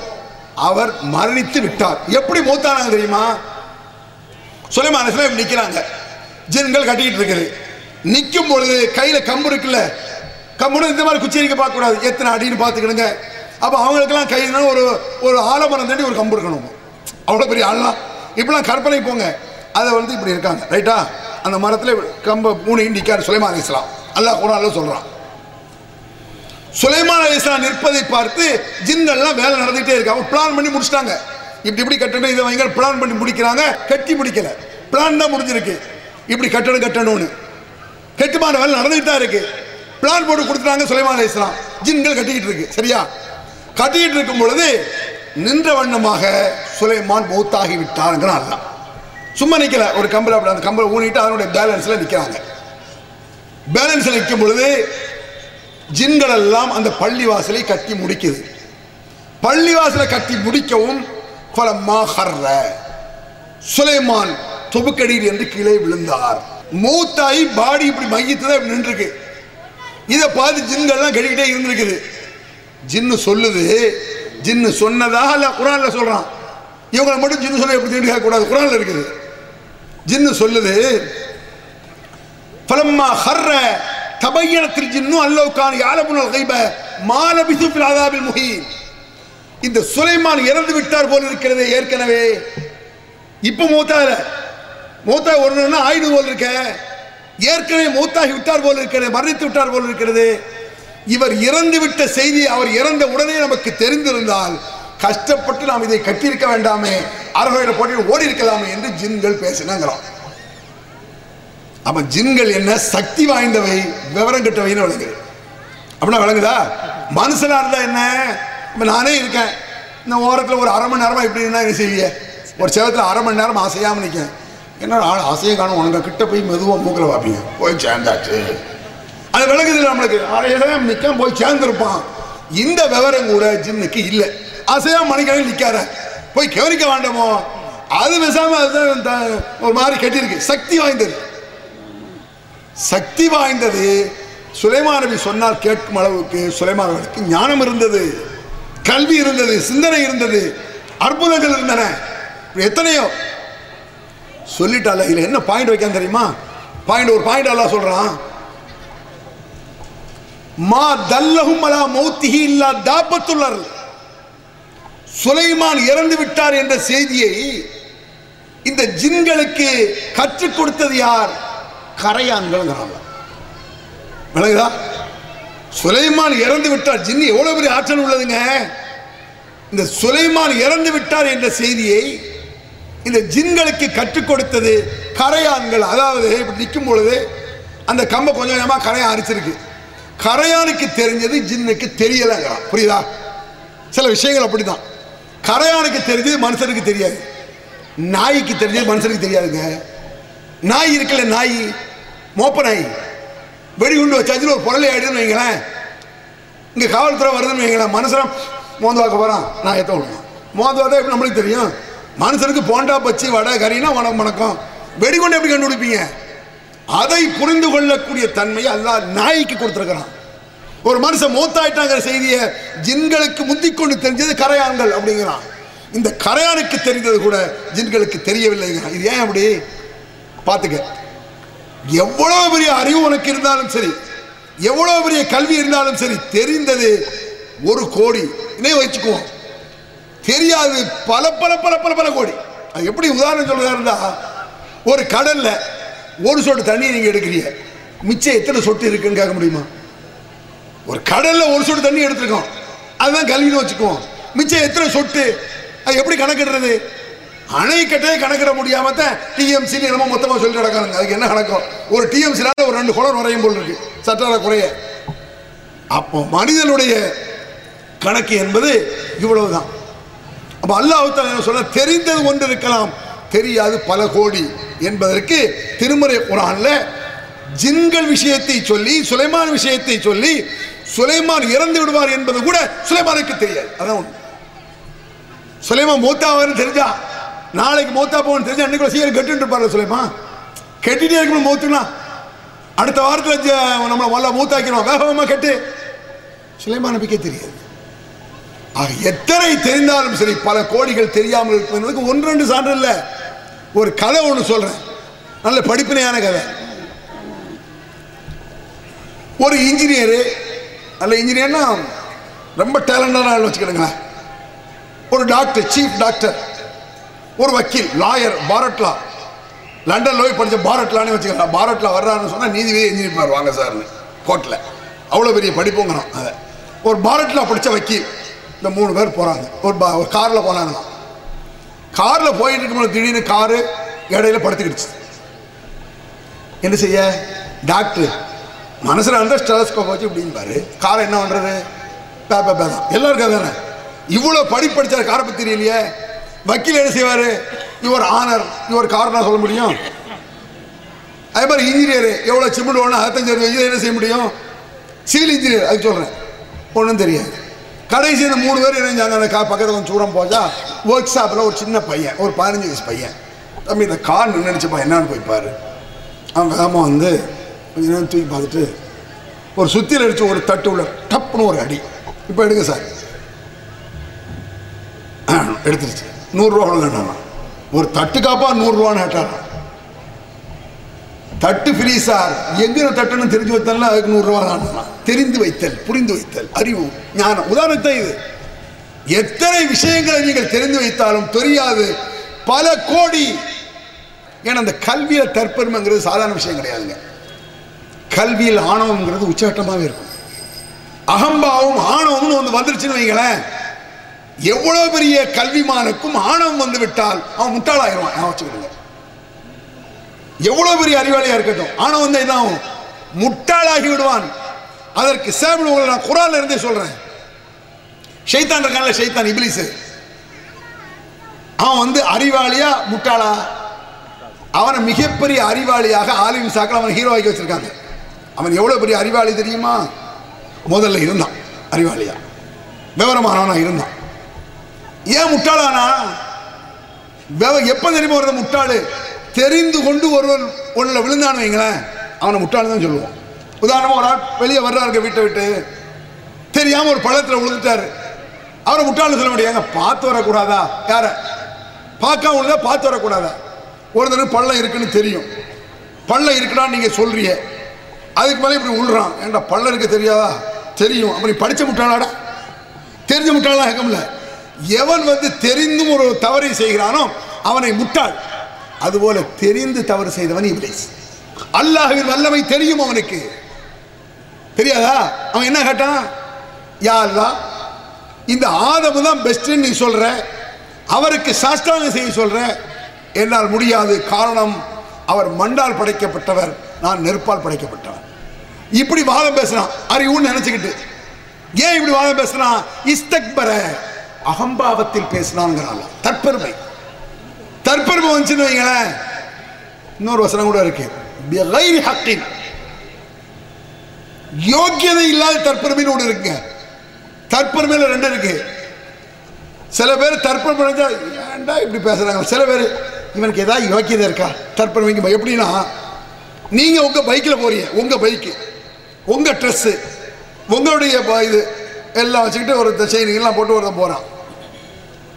அவர் மரணித்து விட்டார். எப்படி மூத்தானாங்க தெரியுமா? சுலைமான் அலைஹிஸ்ஸலாம் நிற்கிறாங்க ஜின்கள் கட்டிக்கிட்டு இருக்குது. நிற்கும் பொழுது கையில் கம்பு இருக்குல்ல? கம்புன்னு இந்த மாதிரி குச்சி பார்க்க கூடாது எத்தனை அடின்னு பார்த்துக்கிடுங்க. அப்போ அவங்களுக்கெல்லாம் கையில ஒரு ஒரு ஆலமரம் தாண்டி ஒரு கம்பு இருக்கணும். அவ்வளோ பெரிய ஆள்லாம். இப்படிலாம் கற்பனை போங்க. அதை வந்து இப்படி இருக்காங்க. ரைட்டா? அந்த மரத்தில் கம்பை பூனை நிற்கார் சுலைமான் இஸ்லாம் அல்லாஹ் குரான்ல சொல்கிறான் சுலைமான் அலைஹிஸ்ஸலாம் நிற்பதை பார்த்து ஜின்கள்லாம் வேலை நடந்துகிட்டே இருக்கு. அவங்க பிளான் பண்ணி முடிச்சிட்டாங்க. இப்படி இப்படி கட்டணும் இதை வைங்க பிளான் பண்ணி முடிக்கிறாங்க. கட்டி முடிக்கல. பிளான் தான் முடிஞ்சிருக்கு. இப்படி கட்டணும் கட்டணும்னு. கட்டுமான வேலை நடந்துகிட்டு தான் இருக்கு. பிளான் போட்டு கொடுத்துட்டாங்க சுலைமான் அலைஹிஸ்ஸலாம் ஜின்கள் கட்டிக்கிட்டு இருக்கு. சரியா? கட்டிக்கிட்டு இருக்கும் பொழுது நின்ற வண்ணமாக சுலைமான் மௌத்தாகி விட்டாருங்கிற அர்த்தம் சும்மா நிற்கல ஒரு கம்பல் அப்படி அந்த கம்பல் ஊனிட்டு அதனுடைய பேலன்ஸில் நிற்கிறாங்க பேலன்ஸில் நிற்கும் பொழுது ஜின்கள் எல்லாம் அந்த பள்ளி வாசலை கட்டி முடிக்குது. பள்ளி வாசலை கட்டி முடிக்கவும் பலம்மா ஹர்ற சுலைமான் தொபுக்கடியில் என்று கீழே விழுந்தார். மூத்தாயி பாடி இப்படி மையத்தில் நின்றுருக்கு. இதை பார்த்து ஜின்கள்லாம் கட்டிக்கிட்டே இருந்திருக்குது. ஜின்னு சொல்லுது ஜின்னு சொன்னதாக இல்லை குரானில் சொல்கிறான் இவங்களை மட்டும் ஜின்னு சொல்ல எப்படி தேடி கூடாது? குரானில் இருக்குது. ஜின்னு சொல்லுது பலம்மா ஹர்ற தபையனத்தில் ஜின்னும் அல்லவுக்கான யாலபுனல் கைப மாலபிசு பிலாதாபில் முஹீன். இந்த சுலைமான் இறந்து விட்டார் போல் இருக்கிறது ஏற்கனவே. இப்போ மூத்தால மூத்தா ஒரு ஆயுடு போல் இருக்க? ஏற்கனவே மூத்தாகி விட்டார் போல் இருக்கிறது மரணித்து விட்டார் போல் இருக்கிறது. இவர் இறந்து விட்ட செய்தி அவர் இறந்த உடனே நமக்கு தெரிந்திருந்தால் கஷ்டப்பட்டு நாம் இதை கட்டியிருக்க வேண்டாமே. அரகையில் போட்டு ஓடி இருக்கலாமே என்று ஜின்கள் பேசினாங்கிறோம் அப்ப ஜின்கள் என்ன சக்தி வாய்ந்தவை விவரம் கெட்டவைன்னு விளங்குது. அப்படின்னா விளங்குதா? மனுஷனா இருந்தா என்ன? இப்ப நானே இருக்கேன். இந்த ஓரத்தில் ஒரு அரை மணி நேரமா இப்படி என்ன செய்வீங்க? ஒரு செவத்தில் அரை மணி நேரம் அசையாம நிற்கேன் என்ன ஆள் அசைய காணும் உனக்கு கிட்ட போய் மெதுவாக மூக்கில் பார்ப்பீங்க போய் சேர்ந்தாச்சு. அது விளங்குது நம்மளுக்கு. அரையதான் நிற்க போய் சேர்ந்துருப்பான். இந்த விவரம் கூட ஜின்னுக்கு இல்லை. அசையாம மணிக்கவே நிற்காத போய் கவனிக்க வேண்டாமோ? அது பேசாம அதுதான் ஒரு மாதிரி கட்டியிருக்கு. சக்தி வாய்ந்தது. சக்தி வாய்ந்தது. சுலைமான் நபி சொன்னால் கேட்கும் அளவுக்கு சுலைமான் அவர்களுக்கு ஞானம் இருந்தது. கல்வி இருந்தது சிந்தனை இருந்தது அற்புதங்கள் இருந்தன. எத்தனையோ. சொல்லிட்டால இதில் என்ன பாயிண்ட் வைக்க தெரியுமா? பாயிண்ட் ஒரு பாயிண்ட் எல்லாம் சொல்றான். மா தல்லஹும் அலா மௌத்திஹி இல்லா தாபத்துள்ளர் சுலைமான் இறந்து விட்டார் என்ற செய்தியை இந்த ஜின்களுக்கு கற்றுக் கொடுத்தது யார்? கரையான்கள் விளங்குதா? சுலைமான் இறந்து விட்டார். ஜின்னி எவ்வளவு பெரிய ஆற்றல் உள்ளதுங்க? இந்த சுலைமான் இறந்து விட்டார் என்ற செய்தியை இந்த ஜின்களுக்கு கற்றுக் கொடுத்தது கரையான்கள். அதாவது இப்படி நிற்கும் பொழுது அந்த கம்பை கொஞ்சம் கொஞ்சமாக கரையான் அரிச்சிருக்கு. கரையானுக்கு தெரிஞ்சது ஜின்னுக்கு தெரியலைங்கிறான் புரியுதா? சில விஷயங்கள் அப்படிதான் கரையானுக்கு தெரிஞ்சது மனுஷனுக்கு தெரியாது. நாய்க்கு தெரிஞ்சது மனுஷனுக்கு தெரியாதுங்க. நாய் இருக்குல்ல நாய்? மோப்பனாய் வெடிகுண்டு வச்சாச்சு ஒரு பொருளை ஆயிடுன்னு வைங்களேன். இங்கே காவல்துறை வருதுன்னு வைங்களேன். மனுஷன் மோந்து வாக்க போகிறான் நான் ஏற்ற விடுவேன். மோந்து வாக்க எப்படி நம்மளுக்கு தெரியும்? மனுஷனுக்கு போண்டா பச்சி வடை கறினா உனக்கு வணக்கம். வெடிகுண்டு எப்படி கண்டுபிடிப்பீங்க? அதை புரிந்து கொள்ளக்கூடிய தன்மையை அல்லா நாய்க்கு கொடுத்துருக்கிறான். ஒரு மனுஷன் மூத்தாயிட்டாங்கிற செய்தியை ஜின்களுக்கு முந்திக்கொண்டு தெரிஞ்சது கரையான்கள் அப்படிங்கிறான். இந்த கரையானுக்கு தெரிந்தது கூட ஜின்களுக்கு தெரியவில்லைங்கிறான். இது ஏன் அப்படி? பார்த்துக்க. எவ்வளவு பெரிய அறிவு உனக்கு இருந்தாலும் சரி எவ்வளவு பெரிய கல்வி இருந்தாலும் சரி தெரிந்தது ஒரு கோடி. இனே வச்சுக்குவோம். தெரியாது பல பல பல பல பல கோடி. அது எப்படி உதாரணம் சொல்றதா ஒரு கடலில் ஒரு சொட்டு தண்ணி நீங்கள் எடுக்கிறீங்க. மிச்சம் எத்தனை சொட்டு இருக்குன்னு கேட்க முடியுமா? ஒரு கடலில் ஒரு சொட்டு தண்ணி எடுத்துருக்கோம். அதுதான் கல்வின்னு வச்சுக்குவோம். மிச்சம் எத்தனை சொட்டு? அது எப்படி கணக்கிடுறது? அணைக்கட்டே கணக்கிட முடியாம தான் டிஎம்சி என்னமோ மொத்தமா சொல்லி நடக்காங்க அதுக்கு என்ன கணக்கம்? ஒரு டிஎம்சினால ஒரு ரெண்டு குளம் நுழையும் போல் இருக்கு. சற்றார குறைய. அப்போ மனிதனுடைய கணக்கு என்பது இவ்வளவுதான். அப்ப அல்லாஹ் என்ன சொல்ல தெரிந்தது ஒன்று இருக்கலாம். தெரியாது பல கோடி என்பதற்கு திருமறை குரான்ல ஜின்கள் விஷயத்தை சொல்லி சுலைமான் விஷயத்தை சொல்லி சுலைமான் இறந்து விடுவார் என்பது கூட சுலைமானுக்கு தெரியாது. அதான் ஒன்று சுலைமான் மூத்தாவார்னு தெரிஞ்சா நாளைக்கு மூத்தா போகணும் தெரிஞ்சு அன்னைக்குள்ள சீக்கிரம் கெட்டுட்டு இருப்பார்ல சுலைமான். கெட்டிட்டே இருக்கணும் மூத்துக்கலாம். அடுத்த வாரத்தில் நம்மளை முதல்ல மூத்தாக்கணும் வேகமாக கெட்டு. சுலைமா நம்பிக்கை தெரியாது. ஆக எத்தனை தெரிந்தாலும் சரி பல கோடிகள் தெரியாமல் இருப்பதற்கு ஒன்று ரெண்டு சான்று இல்லை. ஒரு கதை ஒன்று சொல்கிறேன் நல்ல படிப்பினையான கதை. ஒரு இன்ஜினியரு நல்ல இன்ஜினியர்னா ரொம்ப டேலண்டான ஆள் வச்சுக்கிடுங்களேன். ஒரு டாக்டர் சீஃப் டாக்டர் ஒரு வக்கீல் லாயர் பாரட்லா. லண்டன்ல போய் படிச்ச பாரட்லான்னு வச்சுக்கலாம் பாரட்லா வர்றாருன்னு சொன்னா நீதிபதி எஞ்சினிப்பார் வாங்க சார்னு கோர்ட்டில் அவ்வளோ பெரிய படிப்புங்கிறோம் அதை. ஒரு பாரட்லா படிச்ச வக்கீல் இந்த மூணு பேர் போறாங்க. ஒரு பா ஒரு காரில் போனாங்களாம். காரில் போயிட்டு இருக்கும்போது திடீர்னு காரு இடையில படுத்துக்கிடுச்சு. என்ன செய்ய? டாக்டர் மனசில் இருந்தால் ஸ்டெலஸ்கோப் வச்சு இப்படின்னு காரை என்ன பண்றது? பேப்ப பேதான். எல்லாருக்கும் தானே இவ்வளோ படிப்படிச்சார் காரை பற்றி தெரியலையே. வக்கீல் என்ன செய்வார்? இவர் ஆனர் இவர் காரணம் சொல்ல முடியும். அதே மாதிரி இன்ஜினியர் எவ்வளோ சிமெண்ட் ஒன்று அறுபத்தஞ்சு இன்ஜினியர் என்ன செய்ய முடியும்? சிவில் இன்ஜினியர் அது சொல்கிறேன் ஒன்றும் தெரியாது. கடைசி இந்த மூணு பேர் என்ன செஞ்சாங்க? அந்த கா பக்கத்தில் கொஞ்சம் தூரம் போச்சா? ஒர்க் ஷாப்பில் ஒரு சின்ன பையன் ஒரு பதினஞ்சு வயசு பையன். தம்பி இந்த கார் நின்றுச்சுப்பா என்னன்னு போய் பாரு. அவன் வேகமாக வந்து கொஞ்ச நேரம் தூக்கி பார்த்துட்டு ஒரு சுத்தியில் அடித்து ஒரு தட்டு உள்ள டப்புன்னு ஒரு அடி. இப்போ எடுங்க சார். எடுத்துருச்சு. நூறுரூவா கொடுங்கண்ணா ஒரு தட்டு காப்பா நூறுரூவான்னு கேட்டாராம் தட்டு ஃப்ரீ சார் எங்கிற தட்டுன்னு தெரிஞ்சு வைத்தல்னா அதுக்கு நூறுரூவா தான் தெரிந்து வைத்தல் புரிந்து வைத்தல் அறிவு ஞானம். உதாரணத்தை இது. எத்தனை விஷயங்களை நீங்கள் தெரிந்து வைத்தாலும் தெரியாது. பல கோடி. ஏன்னா அந்த கல்வியில் தற்பெருமைங்கிறது சாதாரண விஷயம் கிடையாதுங்க. கல்வியில் ஆணவம்ங்கிறது உச்சகட்டமாகவே இருக்கும். அகம்பாவும் ஆணவம்னு ஒன்று வந்துருச்சுன்னு வைங்களேன். எவ்வளவு பெரிய கல்விமானுக்கும் ஆணவம் வந்து விட்டால் அவன் முட்டாளாயிருவான் ஞாபகம் வச்சுக்கிடுங்க எவ்வளவு பெரிய அறிவாளியா இருக்கட்டும் ஆணவம் வந்து இதாகும் ஆகும். முட்டாளாகி விடுவான். அதற்கு சேவல் உங்களை நான் குரான்ல இருந்தே சொல்றேன். ஷைத்தான் இருக்கான்ல ஷைத்தான் இபிலிஸ் அவன் வந்து அறிவாளியா முட்டாளா? அவனை மிகப்பெரிய அறிவாளியாக ஆலிம் சாக்கள் அவன் ஹீரோவாக்கி வச்சிருக்காங்க. அவன் எவ்வளவு பெரிய அறிவாளி தெரியுமா? முதல்ல இருந்தான் அறிவாளியா. விவரமானவனா இருந்தான். ஏன் முட்டாளானா? வெவ- எப்ப தெரியுமா ஒரு முட்டாளு? தெரிந்து கொண்டு ஒருவன் ஒன்றில் விழுந்தான்னு வைங்களேன் அவனை முட்டாளு தான் சொல்லுவோம். உதாரணமாக ஒரு ஆள் வெளியே வர்றாரு வீட்டை விட்டு தெரியாம ஒரு பள்ளத்தில் விழுந்துட்டாரு. அவரை முட்டாளு சொல்ல முடியாங்க பார்த்து வரக்கூடாதா? யார? பார்க்காம விழுந்தா பார்த்து வரக்கூடாதா? ஒரு தடவை பள்ளம் இருக்குன்னு தெரியும். பள்ளம் இருக்குடான்னு நீங்க சொல்கிறீங்க அதுக்கு மேலே இப்படி விழுறான் ஏன்டா பள்ளம் இருக்க தெரியாதா? தெரியும். அப்படி படித்த படிச்ச முட்டாளாடா? தெரிஞ்ச முட்டாளா இருக்கமில்ல எவன் வந்து தெரிந்தும் ஒரு தவறை செய்கிறானோ அவனை முட்டாள். அதுபோல தெரிந்து தவறு செய்தவன் இப்ளீஸ் அல்லாஹின் வல்லமை தெரியும் அவனுக்கு. தெரியாதா? அவன் என்ன கேட்டான்? யா இந்த ஆதமு தான் பெஸ்ட்னு நீ சொல்ற. அவருக்கு சாஸ்திராங்க செய்ய சொல்ற. என்னால் முடியாது. காரணம் அவர் மண்டால் படைக்கப்பட்டவர். நான் நெருப்பால் படைக்கப்பட்டவர் இப்படி வாதம் பேசுறான். அறிவுன்னு நினைச்சுக்கிட்டு. ஏன் இப்படி வாதம் பேசுறான்? இஸ்தக்பர. அகம்பாவத்தில் பேசினாங்கிறான் தற்பெருமை. தற்பெருமை வந்துச்சுன்னு வைங்களேன். இன்னொரு வசனம் கூட இருக்கு. யோக்கியதை இல்லாத தற்பெருமைன்னு ஒன்று இருக்குங்க. தற்பெருமையில் ரெண்டு இருக்கு. சில பேர் தற்பெருமை அடைஞ்சா, ஏன்டா இப்படி பேசுறாங்க? சில பேர் இவனுக்கு ஏதாவது யோக்கியதை இருக்கா? தற்பெருமைக்கு எப்படின்னா நீங்கள் உங்கள் பைக்கில் போறீங்க. உங்கள் பைக்கு. உங்கள் ட்ரெஸ்ஸு. உங்களுடைய இது எல்லாம் வச்சுக்கிட்டு ஒரு செயின் எல்லாம் போட்டு ஒருத்தன் போகிறான்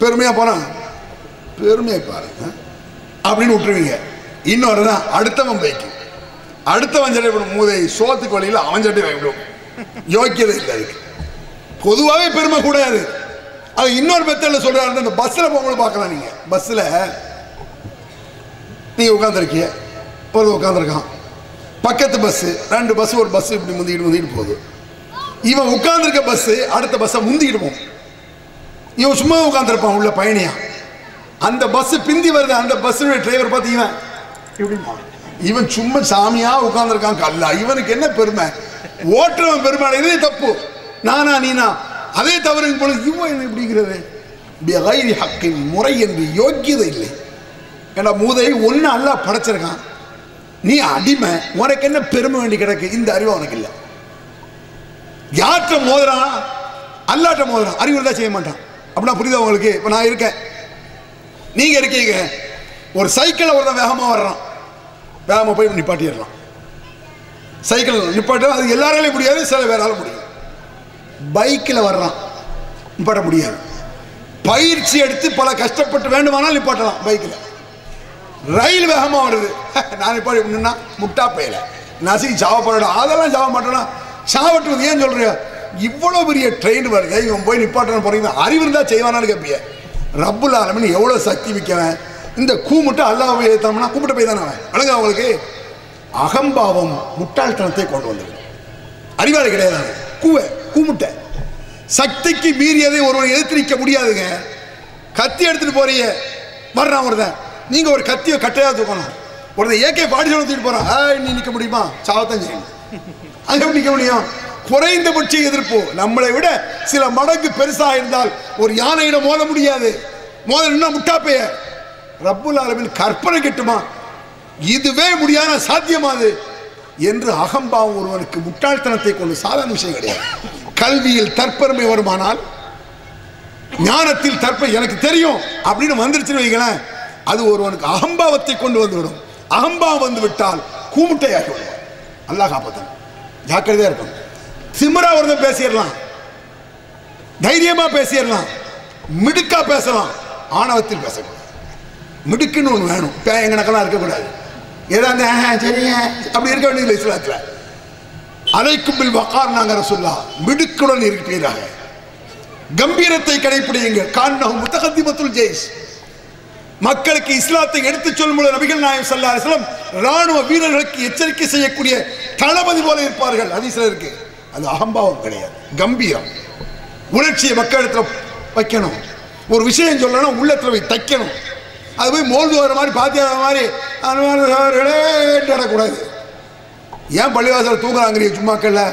பெருமையாக போறான் பெருமையை பாருங்க அப்படின்னு விட்டுருவீங்க. இன்னொரு தான் அடுத்தவன் பைக்கு அடுத்தவன் சட்டை போடும் மூதை சோத்துக்கு வழியில் அவன் சட்டை வாங்கிவிடும் யோக்கியதை இல்லை அதுக்கு. பொதுவாகவே பெருமை கூடாது. அது இன்னொரு மெத்தடில் சொல்கிறாரு இந்த பஸ்ஸில் போகும்போது பார்க்கலாம் நீங்க. பஸ்ஸில் நீங்கள் உட்காந்துருக்கீங்க ஒரு உட்காந்துருக்கான் பக்கத்து பஸ்ஸு ரெண்டு பஸ் ஒரு பஸ் இப்படி முந்திக்கிட்டு முந்திக்கிட்டு போகுது. இவன் உட்காந்துருக்க பஸ்ஸு அடுத்த பஸ்ஸை முந்திக்கிட்டு போகும். இவன் சும்மா உட்காந்துருப்பான் உள்ள பயணியா. அந்த பஸ் பிந்தி வருது அந்த பஸ்ஸுடைய டிரைவர் பார்த்து இவன் இவன் சும்மா சாமியா உட்காந்துருக்கான் கல்லா. இவனுக்கு என்ன பெருமை? ஓட்டுறவன் பெருமை இதே தப்பு. நானா நீனா? அதே தவறு பொழுது இவன் என்ன இப்படிங்கிறது பிகைரி ஹக்கின் முறை என்று யோக்கியதை இல்லை. ஏன்னா மூதை ஒன்று அல்லா படைச்சிருக்கான். நீ அடிமை உனக்கு என்ன பெருமை வேண்டி கிடக்கு? இந்த அறிவு உனக்கு இல்லை. யார்கிட்ட மோதுறான்? அல்லாட்ட மோதுறான். அறிவு இருந்தா செய்ய மாட்டான். அப்படின்னா புரியுதா உங்களுக்கு? இப்போ நான் இருக்கேன். நீங்க இருக்கீங்க. ஒரு சைக்கிளில் ஒருத்தன் வேகமா வர்றான். வேகமா போய் நிப்பாட்டிடலாம் சைக்கிள் நிப்பாட்ட அது எல்லாராலையும் முடியாது சில பேரால முடியும் பைக்கில் வர்றான். நிப்பாட்ட முடியாது. பயிற்சி எடுத்து பல கஷ்டப்பட்டு வேண்டுமானால் நிப்பாட்டலாம் பைக்கில் ரயில் வேகமாக வருது நான் நிப்பாட்டி முன்னா முட்டா பையில. நசுக்கி சாவப்படணும். அதெல்லாம் சாவ மாட்டேனா? சாவட்டுவது ஏன் சொல்றியா? இவ்வளோ பெரிய ட்ரெயின் வருது இவன் போய் நிப்பாட்டணும் போகிறீங்க அறிவு இருந்தால் செய்வானான்னு கேட்பிய ரப்புல் ஆலமின் எவ்வளோ சக்தி மிக்கவன். இந்த கூமுட்டை அல்லாஹ் ஏற்றாமனா கூப்பிட்டு போய் தானே அவன். வழங்க அவங்களுக்கு அகம்பாவம் முட்டாள்தனத்தை கொண்டு வந்தது. அறிவாளி கிடையாது கூவை கூமுட்டை சக்திக்கு மீறியதை ஒருவர் எதிர்த்து நிற்க முடியாதுங்க. கத்தி எடுத்துகிட்டு போறீங்க வர்றான் ஒருத்தன். நீங்கள் ஒரு கத்தியை கட்டையாக தூக்கணும். ஒருத்தன் ஏகே பாடி சொல்ல தூக்கிட்டு போகிறான் நீ நிற்க முடியுமா? சாவத்தான் செய்யணும். அங்கே எப்படி நிற்க முடியும்? குறைந்தபட்ச எதிர்ப்பு. நம்மளை விட சில மடங்கு பெருசா இருந்தால் ஒரு யானையிடம் மோத முடியாது. மோத என்ன முட்டாப்பைய? ரப்புல் அளவில் கற்பனை கிட்டுமா? இதுவே முடியாத சாத்தியமாது என்று அகம்பாவம் ஒருவனுக்கு முட்டாள்தனத்தை கொண்டு சாதாரண விஷயம் கிடையாது. கல்வியில் தற்பெருமை வருமானால் ஞானத்தில் தற்ப எனக்கு தெரியும் அப்படின்னு வந்துருச்சுன்னு வைங்களேன் அது ஒருவனுக்கு அகம்பாவத்தை கொண்டு வந்துவிடும். அகம்பாவம் வந்து விட்டால் கூமுட்டையாகி விடுவான். அல்லாஹ் காப்பாத்தன் ஜாக்கிரதையாக இருக்கணும். சிமரா ஒருத்தன் பேசிடலாம். தைரியமா பேசிடலாம். மிடுக்கா பேசலாம். ஆணவத்தில் பேசக்கூடாது. மிடுக்குன்னு ஒன்று வேணும். எங்கனக்கெல்லாம் இருக்கக்கூடாது. ஏதாவது சரிங்க. அப்படி இருக்க வேண்டியது இஸ்லாத்தில். அலைக்கும் பில் வக்கார் நாங்கள் சொல்லா மிடுக்குடன் இருப்பீராக கம்பீரத்தை கடைபிடியுங்கள் காரணம் முத்தகத்திமத்துல் ஜெய்ஷ். மக்களுக்கு இஸ்லாத்தை எடுத்துச் சொல்லும் நபிகள் நாயம் சல்லா அலிஸ்லாம் ராணுவ வீரர்களுக்கு எச்சரிக்கை செய்யக்கூடிய தளபதி போல இருப்பார்கள். அதிசல இருக்கு. அது அகம்பாவம் கிடையாது. கம்பீரம். உணர்ச்சியை மக்களிடத்தில் வைக்கணும். ஒரு விஷயம் சொல்லணும் உள்ளத்தில் போய் தைக்கணும். அது போய் மோல்டு வர மாதிரி பாத்தியாத மாதிரி அனுமான நடக்கூடாது. ஏன் பள்ளிவாசல் தூங்குறாங்கிறீங்க சும்மாக்கள்ல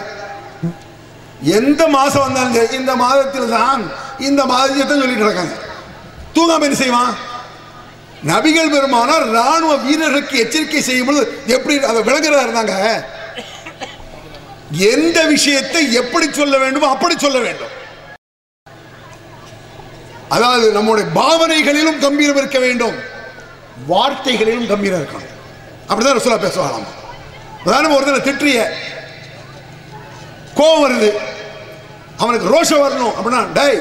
எந்த மாதம் வந்தாலும் சரி, இந்த மாதத்தில் தான் இந்த மாதத்தை சொல்லிட்டு இருக்காங்க. தூங்காம என்ன செய்வான்? நபிகள் பெருமானார் ராணுவ வீரர்களுக்கு எச்சரிக்கை செய்யும் பொழுது எப்படி அதை விளங்குறதா இருந்தாங்க எந்த விஷயத்தை எப்படி சொல்ல வேண்டுமோ அப்படி சொல்ல வேண்டும். அதாவது நம்முடைய பாவனைகளிலும் கம்பீரம் இருக்க வேண்டும். வார்த்தைகளிலும் கம்பீரம் இருக்கணும் அப்படிதான் ரசூலா பேசுவாங்க உதாரணம் ஒருத்தனை திட்டுறிய கோவம் வருது. அவனுக்கு ரோஷம் வரணும் அப்படின்னா டேய்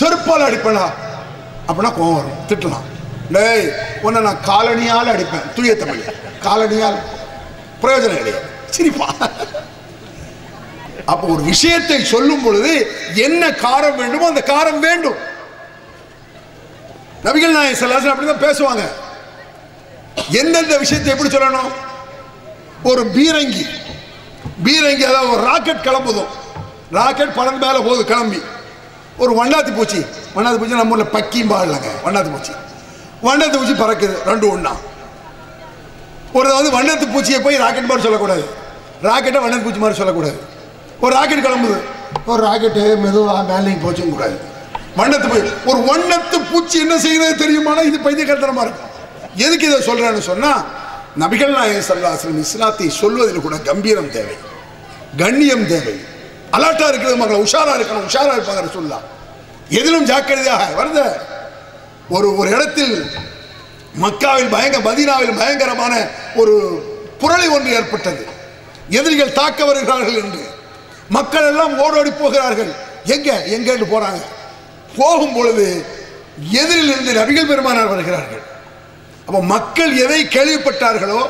செருப்பால் அடிப்பேனா அப்படின்னா கோவம் வரும். திட்டலாம். டேய் உன்னை நான் காலனியால் அடிப்பேன். தூய தமிழ். காலனியால் பிரயோஜனம் கிடையாது சிரிப்பா. அப்போ ஒரு விஷயத்தை சொல்லும் பொழுது என்ன காரம் வேண்டுமோ அந்த காரம் வேண்டும். நபிகள் நாயகம் செல்லாசன் அப்படிதான் பேசுவாங்க. எந்தெந்த விஷயத்தை எப்படி சொல்லணும்? ஒரு பீரங்கி. பீரங்கி அதாவது ஒரு ராக்கெட் கிளம்புதும். ராக்கெட் பறந்து மேலே போகுது கிளம்பி. ஒரு வண்டாத்து பூச்சி. வண்ணாத்தி பூச்சி நம்ம ஊரில் பக்கியும் பாடலங்க வண்டாத்து பூச்சி. வண்டாத்து பூச்சி பறக்குது ரெண்டு ஒன்றா ஒரு அதாவது வண்ணத்து பூச்சியை போய் ராக்கெட் மாதிரி சொல்லக்கூடாது. ராக்கெட்டை வண்ணத்து பூச்சி மாதிரி சொல்லக்கூடாது. ஒரு ராக்கெட் கிளம்புது. ஒரு ராக்கெட்டு மெதுவாக மேலேயும் போச்சும் கூடாது. வண்ணத்து பூச்சி. ஒரு வண்ணத்து பூச்சி என்ன செய்யறது தெரியுமானா இது பைத்தியக்காரத்தனமா இருக்கும் எதுக்கு இதை சொல்கிறேன்னு சொன்னால் நபிகள் நாயகம் சல்லாஸ்லம் இஸ்லாத்தை சொல்வதில் கூட கம்பீரம் தேவை. கண்ணியம் தேவை. அலர்ட்டாக இருக்கிறது மக்களை உஷாராக இருக்கணும் உஷாராக இருப்பாங்க சொல்லலாம் எதிலும் ஜாக்கிரதையாக வருத. ஒரு ஒரு இடத்தில் மக்காவில் பயங்கர மதீனாவில் பயங்கரமான ஒரு புரளி ஒன்று ஏற்பட்டது. எதிரிகள் தாக்க வருகிறார்கள் என்று. மக்கள் எல்லாம் ஓடோடி போகிறார்கள். எங்க? எங்கன்னு போறாங்க. போகும் பொழுது எதிரில் இருந்து நபிகள் பெருமானார் வருகிறார்கள். அப்போ மக்கள் எதை கேள்விப்பட்டார்களோ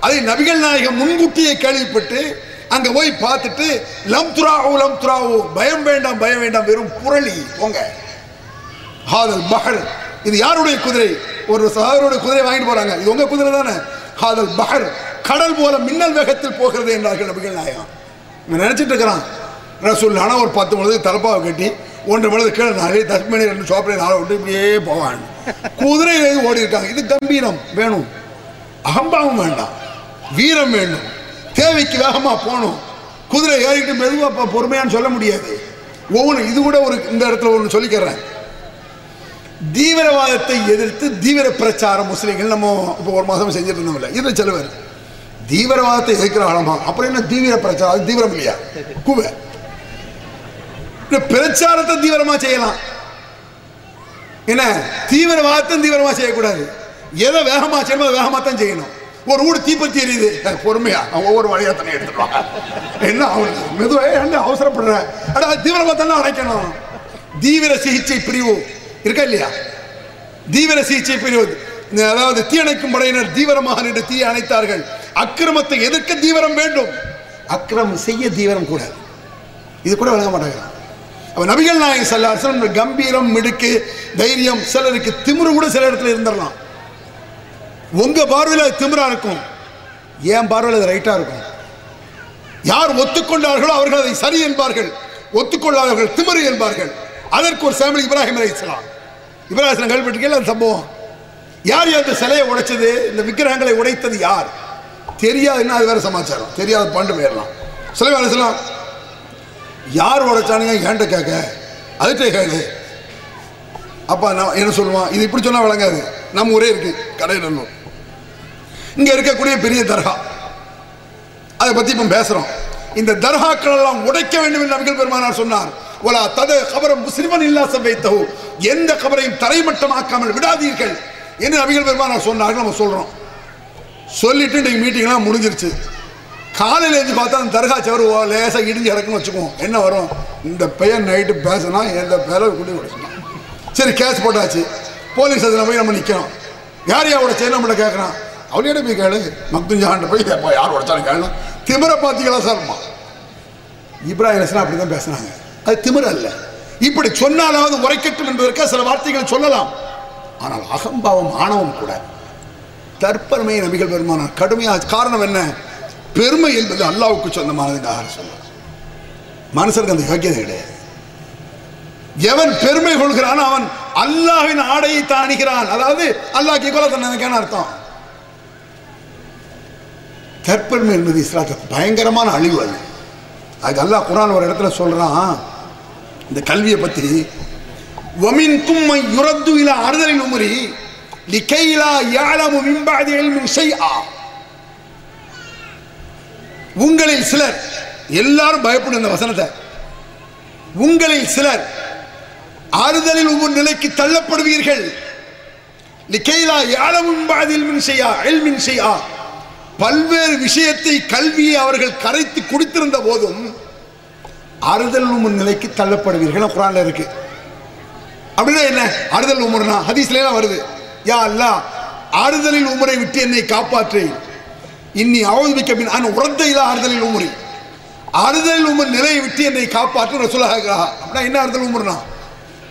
அதை நபிகள் நாயகம் முன்கூட்டியே கேள்விப்பட்டு அங்கே போய் பார்த்துட்டு லம் துராவு லம் துராவு பயம் வேண்டாம் பயம் வேண்டாம் வெறும் புரளி போங்க. ஹாதல் மகள் இது யாருடைய குதிரை? ஒரு சகோதரருடைய குதிரை வாங்கிட்டு போறாங்க. இது உங்க குதிரை தானே? காதல் பஹர். கடல் போல மின்னல் வேகத்தில் போகிறது என்றார்கள் நபிகள் நாயகம். இவன் நினைச்சிட்டு இருக்கிறான். ரசூல் ஆனால் ஒரு பத்து மணிக்கு தலப்பாவை கட்டி ஒன்று மணிக்கு கீழே நிறைய தஸ்மணி ரெண்டு சோப்பரை நாளை விட்டு இப்படியே போவான் குதிரை ஓடி இருக்காங்க. இது கம்பீரம் வேணும். அகம்பாவம் வேண்டாம். வீரம் வேண்டும். தேவைக்கு வேகமாக போகணும். குதிரை ஏறிட்டு மெதுவாக பொறுமையான்னு சொல்ல முடியாது. ஒவ்வொன்று இது கூட ஒரு இந்த இடத்துல ஒன்று சொல்லிக்கிறேன். தீவிரவாதத்தை எதிர்த்து தீவிர பிரச்சாரம் முஸ்லீம்கள் நம்ம இப்போ ஒரு மாதம் செஞ்சுட்டு இருந்தோம்ல இதில் செலவர் தீவிரவாதத்தை எதிர்க்கிற ஆழமா அப்புறம் என்ன தீவிர பிரச்சாரம் அது தீவிரம் இல்லையா? குவ. இந்த பிரச்சாரத்தை தீவிரமா செய்யலாம். என்ன? தீவிரவாதத்தை தீவிரமா செய்யக்கூடாது. எதை வேகமா செய்யணுமோ அதை வேகமா தான் செய்யணும். ஒரு ஊடு தீப்பத்தி எரியுது. பொறுமையா. அவன் ஒவ்வொரு வழியா தண்ணி எடுத்துருவாங்க என்ன அவனுக்கு மெதுவாக என்ன அவசரப்படுற? அட தீவிரமா தானே அடைக்கணும். தீவிர சிகிச்சை பிரிவு. இருக்கா இல்லையா? தீவிர சிகிச்சை பிரிவு இந்த அதாவது தீயணைக்கும் படையினர் தீவிரமாக நின்று தீ அணைத்தார்கள். அக்கிரமத்தை எதிர்க்க தீவிரம் வேண்டும். அக்கிரமம் செய்ய தீவிரம் கூடாது. இது கூட வழங்க மாட்டாங்க. அப்ப நபிகள் நாயகம் சல்லாசன் கம்பீரம் மிடுக்கு தைரியம் சிலருக்கு திமிரு கூட சில இடத்துல இருந்துடலாம். உங்க பார்வையில் அது திமிரா இருக்கும். ஏன் பார்வையில் அது ரைட்டா இருக்கும். யார் ஒத்துக்கொண்டார்களோ அவர்கள் அதை சரி என்பார்கள். ஒத்துக்கொள்ளாதவர்கள் திமிரு என்பார்கள். அதற்கு ஒரு சாமிலி இப்ராஹிம் அலி இஸ்லாம் இப்ராஹிம் இஸ்லாம் கேள்விப்பட்டிருக்கீங்களா அந்த சம்பவம்? யார் அந்த சிலையை உடைச்சது? இந்த விக்கிரகங்களை உடைத்தது யார்? தெரியாதுன்னா அது வேற சமாச்சாரம். தெரியாத பாண்டு போயிடலாம். சிலை சொல்லலாம் யார் உடைச்சானுங்க? ஏன்ட்ட கேட்க? அதுகிட்ட கேளு. அப்பா நான் என்ன சொல்லுவான்? இது இப்படி சொன்னால் விளங்காது. நம்ம ஊரே இருக்கு கடையில் இங்கே இருக்கக்கூடிய பெரிய தர்கா. அதை பற்றி இப்போ பேசுகிறோம் இந்த தர்காக்கள் எல்லாம் உடைக்க வேண்டும் என்று நபிகள் பெருமானார் சொன்னார். ஒலா தது கபரம் முஸ்லிமன் இல்லா சபைத்தவு எந்த கபரையும் தரைமட்டமாக்காமல் விடாதீர்கள். என்று நபிகள் பெருமானார் சொன்னார்கள் நம்ம சொல்கிறோம் சொல்லிட்டு இன்னைக்கு மீட்டிங்லாம் முடிஞ்சிருச்சு. காலையில் எழுந்து பார்த்தா அந்த தர்கா சவர் லேசாக இடிஞ்சு இறக்குன்னு வச்சுக்குவோம். என்ன வரும்? இந்த பையன் நைட்டு பேசினா எந்த பேரை குடி உடைச்சிட்டான் சரி கேஸ் போட்டாச்சு. போலீஸ் அதில் போய் நம்ம நிற்கிறோம் யார் யார் உடைச்சேன்னு நம்மளை கேட்குறான் அவளையோட போய் கேளு. மக்துஞ்சாண்ட போய் யார் உடைச்சாலும் கேளு. திமிர பார்த்தீங்களா சார்மா இப்ராஹிம் அப்படி தான் பேசுனாங்க. அது திமிர அல்ல இப்படி சொன்னாலாவது உரைக்கட்டும் என்பதற்காக சில வார்த்தைகள் சொல்லலாம். ஆனால் அகம்பாவம் ஆணவம் கூட. தற்பெருமை நபிகள் பெருமானார். கடுமையாக காரணம் என்ன? பெருமை என்பது அல்லாவுக்கு சொந்தமானதுக்காக சொல்ல மனுஷருக்கு அந்த யோக்கியதை கிடையாது. எவன் பெருமை கொள்கிறான் அவன் அல்லாஹ்வின் ஆடையை தாணிகிறான் அதாவது அல்லாஹ் கொலை தன்னதுக்கான அர்த்தம். தற்பெருமை என்பது இஸ்லாத்துக்கு பயங்கரமான அழிவு அது. அதுக்கு அல்லாஹ் குரான் ஒரு இடத்துல சொல்றான் இந்த கல்வியை பற்றி ஒமின் கும்மை யுரத்து இல அறுதலின் உமரி லிகைலா யாழமு மின்பாதி இல்மின் உங்களில் சிலர் எல்லாரும் பயப்படும் இந்த வசனத்தை உங்களில் சிலர் ஆறுதலில் ஒவ்வொரு நிலைக்கு தள்ளப்படுவீர்கள் லிகைலா யாழமும் பாதில் மின் செய்யா எல்மின் செய்யா பல்வேறு விஷயத்தை கல்வியை அவர்கள் கரைத்து குடித்திருந்த போதும் ஆறுதல் உமர் நிலைக்கு தள்ளப்படுவீர்கள். குரான்ல இருக்கு. அப்படின்னா என்ன? ஆறுதல் உமர்னா ஹதீஸ்லாம் வருது. யா அல்லாஹ் ஆறுதலில் உமரை விட்டு என்னை காப்பாற்று. இன்னி அவதிக்க பின் நான் உறந்த இல்ல ஆறுதலில் உமரி. ஆறுதல் உமர் நிலையை விட்டு என்னை காப்பாற்று ரசூலாக அப்படின்னா என்ன ஆறுதல் உமர்னா?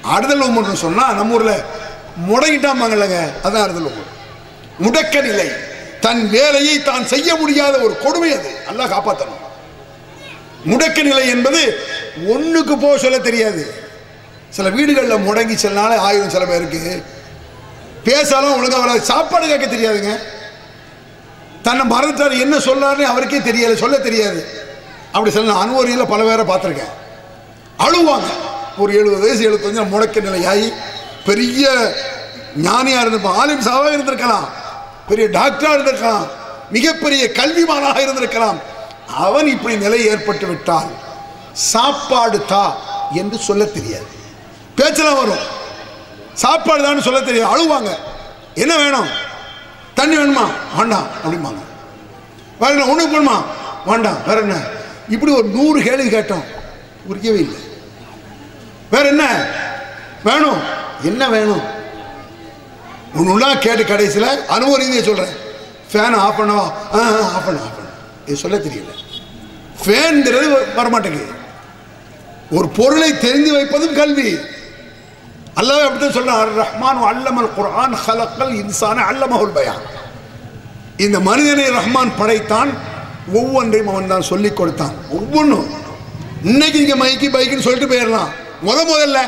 ஆறுதல் உமர்னு சொன்னா நம்ம ஊர்ல முடங்கிட்டாமாங்கல்லங்க அதான் ஆறுதல் உமர். முடக்க நிலை. தன் வேலையை தான் செய்ய முடியாத ஒரு கொடுமை அது. நல்லா காப்பாற்றணும் முடக்க நிலை என்பது ஒன்றுக்கு போக சொல்ல தெரியாது. சில வீடுகளில் முடங்கி சில நாள் ஆயிரம் சில பேருக்கு பேசாலும் ஒழுங்காக வராது. சாப்பாடு கேட்க தெரியாதுங்க. தன்னை மறந்துட்டார். என்ன சொல்றாருன்னு அவருக்கே தெரியல சொல்ல தெரியாது. அப்படி சில நான் அனுபவியில் பல பேரை பார்த்துருக்கேன். அழுவாங்க. ஒரு எழுபது வயசு எழுபத்தஞ்சு முடக்க நிலையாகி பெரிய ஞானியாக இருந்திருப்பான். ஆலிம் சாவாக இருந்திருக்கலாம். பெரிய டாக்டராக இருந்திருக்கலாம். மிகப்பெரிய கல்விமானாக இருந்திருக்கலாம். அவன் இப்படி நிலை ஏற்பட்டு விட்டால் சாப்பாடு தா என்று சொல்ல தெரியாது. பேச்செல்லாம் வரும். சாப்பாடு தான் சொல்ல தெரியாது. அழுவாங்க. என்ன வேணும்? தண்ணி வேணுமா? வேண்டாம் அப்படிம்பாங்க. வேற என்ன? ஒண்ணுக்கு வேணுமா? வேண்டாம். வேற என்ன? இப்படி ஒரு நூறு கேள்வி கேட்டோம். புரியவே இல்லை. வேற என்ன? வேணும். என்ன வேணும்? ஒன்றுனா கேட்டு கடைசியில் அனுபவ ரீதியை சொல்கிறேன் ஃபேனை ஆஃப் பண்ணவா? ஆ ஆஃப் பண்ண ஆஃப் பண்ண. இது சொல்ல தெரியல. ஃபேன்ங்கிறது வரமாட்டேங்குது. ஒரு பொருளை தெரிந்து வைப்பதும் கல்வி. அல்லாஹ் அப்படித்தான் சொல்றான் ரஹ்மான் அல்லமல் குர்ஆன் ஹலக்கல் இன்சான அல்லமஹுல் பயான். இந்த மனிதனை ரஹ்மான் படைத்தான் ஒவ்வொன்றையும் அவன் தான் சொல்லிக் கொடுத்தான். ஒவ்வொன்றும் இன்னைக்கு இங்கே மைக்கு பைக்குன்னு சொல்லிட்டு போயிடலாம். முத முதல்ல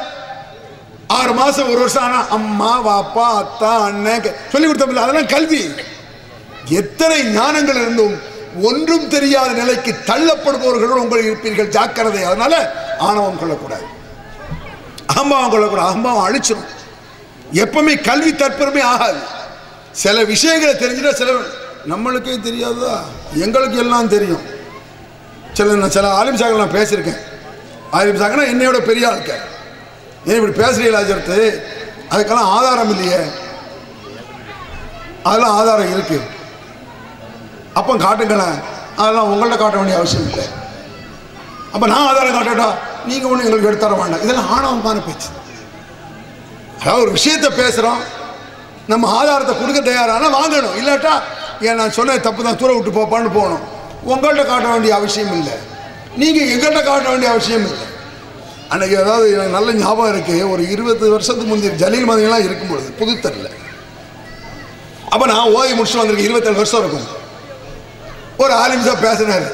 ஆறு மாதம் ஒரு வருஷம் ஆனால் அம்மா வாப்பா அத்தா அண்ணன் சொல்லி கொடுத்தோம்ல அதெல்லாம் கல்வி. எத்தனை ஞானங்கள் இருந்தும் ஒன்றும் தெரியாத நிலைக்கு தள்ளப்படுபவர்களோடு உங்கள் இருப்பீர்கள். ஜாக்கிரதை. அதனால ஆணவம் கொள்ளக்கூடாது. அகம்பாவம் கொள்ளக்கூடாது. அகம்பாவம் அழிச்சிடும் எப்பவுமே கல்வி தற்பெருமை ஆகாது. சில விஷயங்களை தெரிஞ்சுட்டா சில நம்மளுக்கே தெரியாதா எங்களுக்கு எல்லாம் தெரியும். சில நான் சில ஆலிம் சாகர் நான் பேசியிருக்கேன். ஆலிம் சாகர்னா என்னையோட பெரிய ஆளுக்க ஏன் இப்படி பேசுகிறீங்களா அஜர்த்து அதுக்கெல்லாம் ஆதாரம் இல்லையே. அதெல்லாம் ஆதாரம் இருக்குது அப்போ காட்டுங்களேன் அதெல்லாம் உங்கள்ட்ட காட்ட வேண்டிய அவசியம் இல்லை. அப்போ நான் ஆதாரம் காட்டட்டா நீங்கள் ஒன்றும் எங்களுக்கு எடுத்து தர வேண்டாம். இதெல்லாம் ஆணவமான பேச்சு. அதாவது ஒரு விஷயத்தை பேசுகிறோம் நம்ம ஆதாரத்தை கொடுக்க தயாரானால் வாங்கணும். இல்லாட்டா ஏன் நான் சொன்ன தப்பு தான் தூர விட்டு போப்பான்னு போகணும். உங்கள்கிட்ட காட்ட வேண்டிய அவசியம் இல்லை. நீங்கள் எங்கள்கிட்ட காட்ட வேண்டிய அவசியம் இல்லை. அன்னைக்கு அதாவது எனக்கு நல்ல ஞாபகம் இருக்குது ஒரு இருபது வருஷத்துக்கு முந்தைய ஜலீல் மதியெல்லாம் இருக்கும் பொழுது புதுத்தரில். அப்போ நான் ஓய்வு முடிச்சு வந்திருக்கேன். இருபத்தேழு வருஷம் இருக்கும். ஒரு ஆலிம்சா பேசினார்.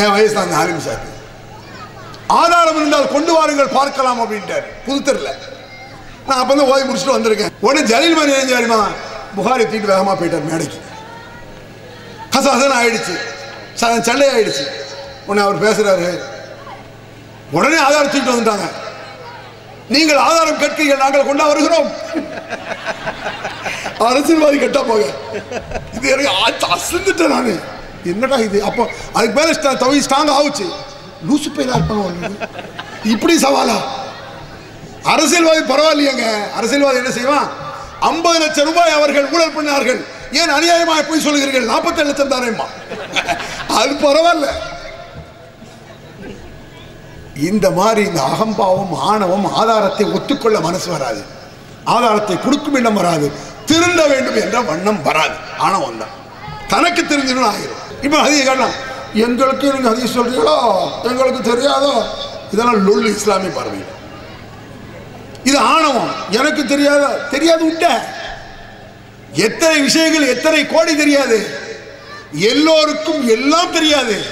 என் வயசு தான் அந்த ஆலிம்சாக்கு ஆதாரம் இருந்தால் கொண்டு வாருங்கள் பார்க்கலாம் அப்படின்ட்டார். புதுத்தரில் நான் அப்போ தான் ஓய்வு முடிச்சுட்டு வந்திருக்கேன். உடனே ஜலீல் மணி ஏன் தெரியுமா? புகாரி தூக்கிட்டு வேகமாக போயிட்டார் மேடைக்கு. கசகசன்னு ஆயிடுச்சு. சண்டை ஆயிடுச்சு உடனே அவர் பேசுறாரு. உடனே ஆதாரம் தூக்கிட்டு வந்துட்டாங்க. நீங்கள் ஆதாரம் கேட்கிறீர்கள் நாங்கள் கொண்டா வருகிறோம். அரசியல்வாதி கெட்டா போக இது எனக்கு ஆச்சு அசந்துட்டேன் நான். என்னடா இது? அப்போ அதுக்கு மேல தவிர தவி ஸ்ட்ராங் ஆகுச்சு. லூசு பையலா இருப்பாங்க இப்படி சவாலா? அரசியல்வாதி பரவாயில்லையேங்க. அரசியல்வாதி என்ன செய்வான்? ஐம்பது லட்சம் ரூபாய் அவர்கள் ஊழல் பண்ணார்கள். ஏன் அநியாயமாக போய் சொல்லுகிறீர்கள்? நாற்பத்தேழு லட்சம் தானேம்மா. அது பரவாயில்ல. இந்த மாதிரி இந்த அகம்பாவம் ஆணவம் ஆதாரத்தை ஒத்துக்கொள்ள மனசு வராது. ஆதாரத்தை கொடுக்கும் இடம் வராது. திருந்த வேண்டும் என்ற வண்ணம் வராது. ஆணவம் தான் தனக்கு தெரிஞ்சிடும் ஆயிரும். இப்போ அதிக காரணம் எங்களுக்கு நீங்கள் அதிக சொல்றீங்களோ? எங்களுக்கு தெரியாதோ? இதெல்லாம் லொல்லு இஸ்லாமிய பார்வை. இது ஆணவம். எனக்கு தெரியாத தெரியாது விட்ட எத்தனை விஷயங்கள் எத்தனை கோடி தெரியாது. எல்லோருக்கும் எல்லாம் தெரியாது.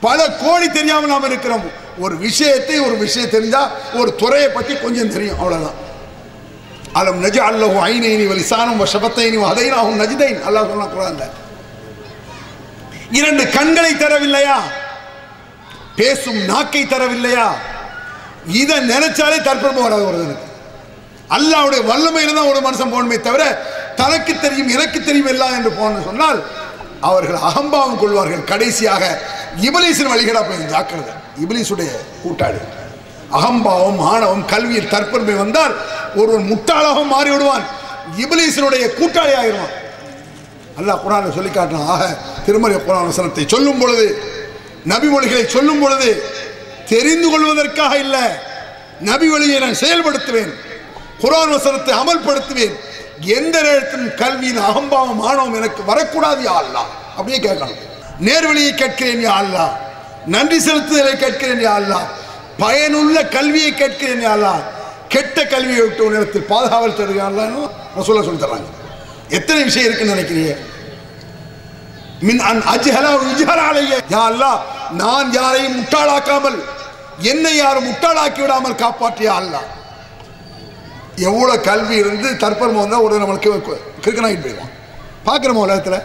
பல கோடி தெரியாமல் நாம் இருக்கிறோம். ஒரு விஷயத்தை ஒரு விஷயம் தெரிஞ்சா ஒரு துறையை பத்தி கொஞ்சம் தெரியும். அவ்வளவுதான். அலம் நஜ அல்லஹு ஐனைனி வலிசானம் வஷபத்தைனி அதைனாகும் நஜிதைன். அல்லாஹ் சொன்னா குரான்ல. இரண்டு கண்களை தரவில்லையா? பேசும் நாக்கை தரவில்லையா? இதை நினைச்சாலே தற்பெருமை வராது ஒருவனுக்கு அல்லாவுடைய வல்லமையில தான் ஒரு மனுஷன் போகணுமே தவிர தனக்கு தெரியும் எனக்கு தெரியும் எல்லாம் என்று போன சொன்னால் அவர்கள் அகம்பாவம் கொள்வார்கள். கடைசியாக இபிலீசின் வழிகடா போய் ஜாக்கிரதை இபிலீசுடைய கூட்டாளி. அகம்பாவம் ஆணவம் கல்வியில் தற்பெருமை வந்தால் ஒருவன் முட்டாளாக மாறிவிடுவான். இபிலீசனுடைய கூட்டாளி ஆகிடுவான் அல்லாஹ் குரானை சொல்லி காட்டினான். ஆக திருமறை குரான் வசனத்தை சொல்லும் பொழுது நபி மொழிகளை சொல்லும் பொழுது தெரிந்து கொள்வதற்காக இல்லை நபி வழியை நான் செயல்படுத்துவேன் குரான் வசனத்தை அமல்படுத்துவேன். எந்த நேரத்திலும் கல்வியின் அகம்பாவம் ஆணவம் எனக்கு வரக்கூடாது யா அல்லா அப்படியே கேட்கணும் நேர்வழியை கேட்கிறேன் யா அல்லா நன்றி செலுத்துதலை கேட்கிறேன் யா அல்லா பயனுள்ள கல்வியை கேட்கிறேன் யா அல்லா கெட்ட கல்வியை விட்டு ஒரு நேரத்தில் பாதுகாவல் தருகிறான் சொல்ல சொல்லி தர்றாங்க. எத்தனை விஷயம் இருக்குன்னு நினைக்கிறீங்க? மின் அன் அஜ்ஹலா உஜ்ஹலா யா அல்லாஹ் நான் யாரையும் முட்டாளாக்காமல் என்னை யாரும் முட்டாளாக்கி விடாமல் காப்பாற்றிய அல்லாஹ். எவ்வளவு கல்வி இருந்து தற்பெருமை வந்தால் ஒரு நம்மளுக்கு கிறுக்கனாகிட்டு போயிடுவான். பார்க்குறோமா உலகத்தில்?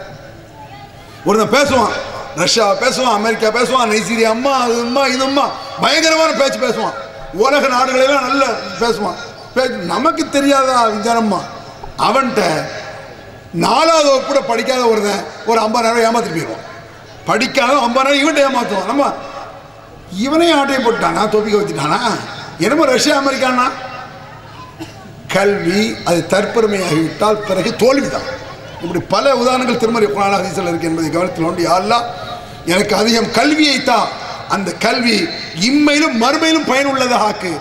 ஒருத்தன் பேசுவான் ரஷ்யா பேசுவான் அமெரிக்கா பேசுவான் நைசீரியா அம்மா அது அம்மா இது அம்மா பயங்கரமான பேச்சு பேசுவான். உலக நாடுகளெல்லாம் நல்ல பேசுவான். நமக்கு தெரியாதா விஞ்ஞானம்மா? அவன்கிட்ட நாலாவது வகுப்பு கூட படிக்காத ஒருத்தன் ஒரு ஐம்பதாயிரம் ஏமாத்திட்டு போயிடுவான். படிக்காத ஐம்பதாயிரம் இவன்ட்ட ஏமாத்துவான். நம்ம இவனையும் ஆட்டையை போட்டானா தொப்பிக்க வச்சுட்டானா என்னமோ ரஷ்யா அமெரிக்கானா? கல்வி அது தற்பெருமையாகிவிட்டால் பிறகு தோல்விதான். இப்படி பல உதாரணங்கள் திருமறை புராண அதிசல் இருக்கு என்பதை கவனத்தில் உண்டு யாரெல்லாம் எனக்கு அதிகம் கல்வியை தான் அந்த கல்வி இம்மையிலும் மறுமையிலும் பயனுள்ளதாக ஆக்கு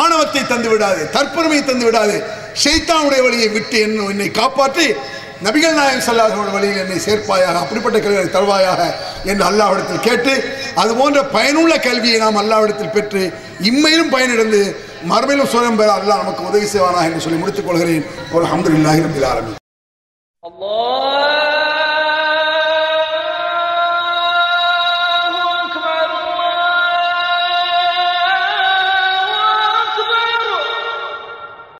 ஆணவத்தை தந்து விடாது தற்பெருமையை தந்து விடாது. ஷைத்தானுடைய வழியை விட்டு என்னும் என்னை காப்பாற்றி. நபிகள் நாயம் சொல்லாதவர்கள் வழியில் என்னை சேர்ப்பாயாக அப்படிப்பட்ட கேள்விகளை தருவாயாக என்று அல்லாவிடத்தில் கேட்டு அது போன்ற பயனுள்ள கல்வியை நாம் அல்லாவிடத்தில் பெற்று இம்மையிலும் பயனடைந்து மறுமையிலும் சுயம் பெற அல்லாஹ் நமக்கு உதவி செய்வானா என்று சொல்லி முடித்துக் கொள்கிறேன். ஒரு அஹமதுல்லாஹி ரபில் ஆரம்பி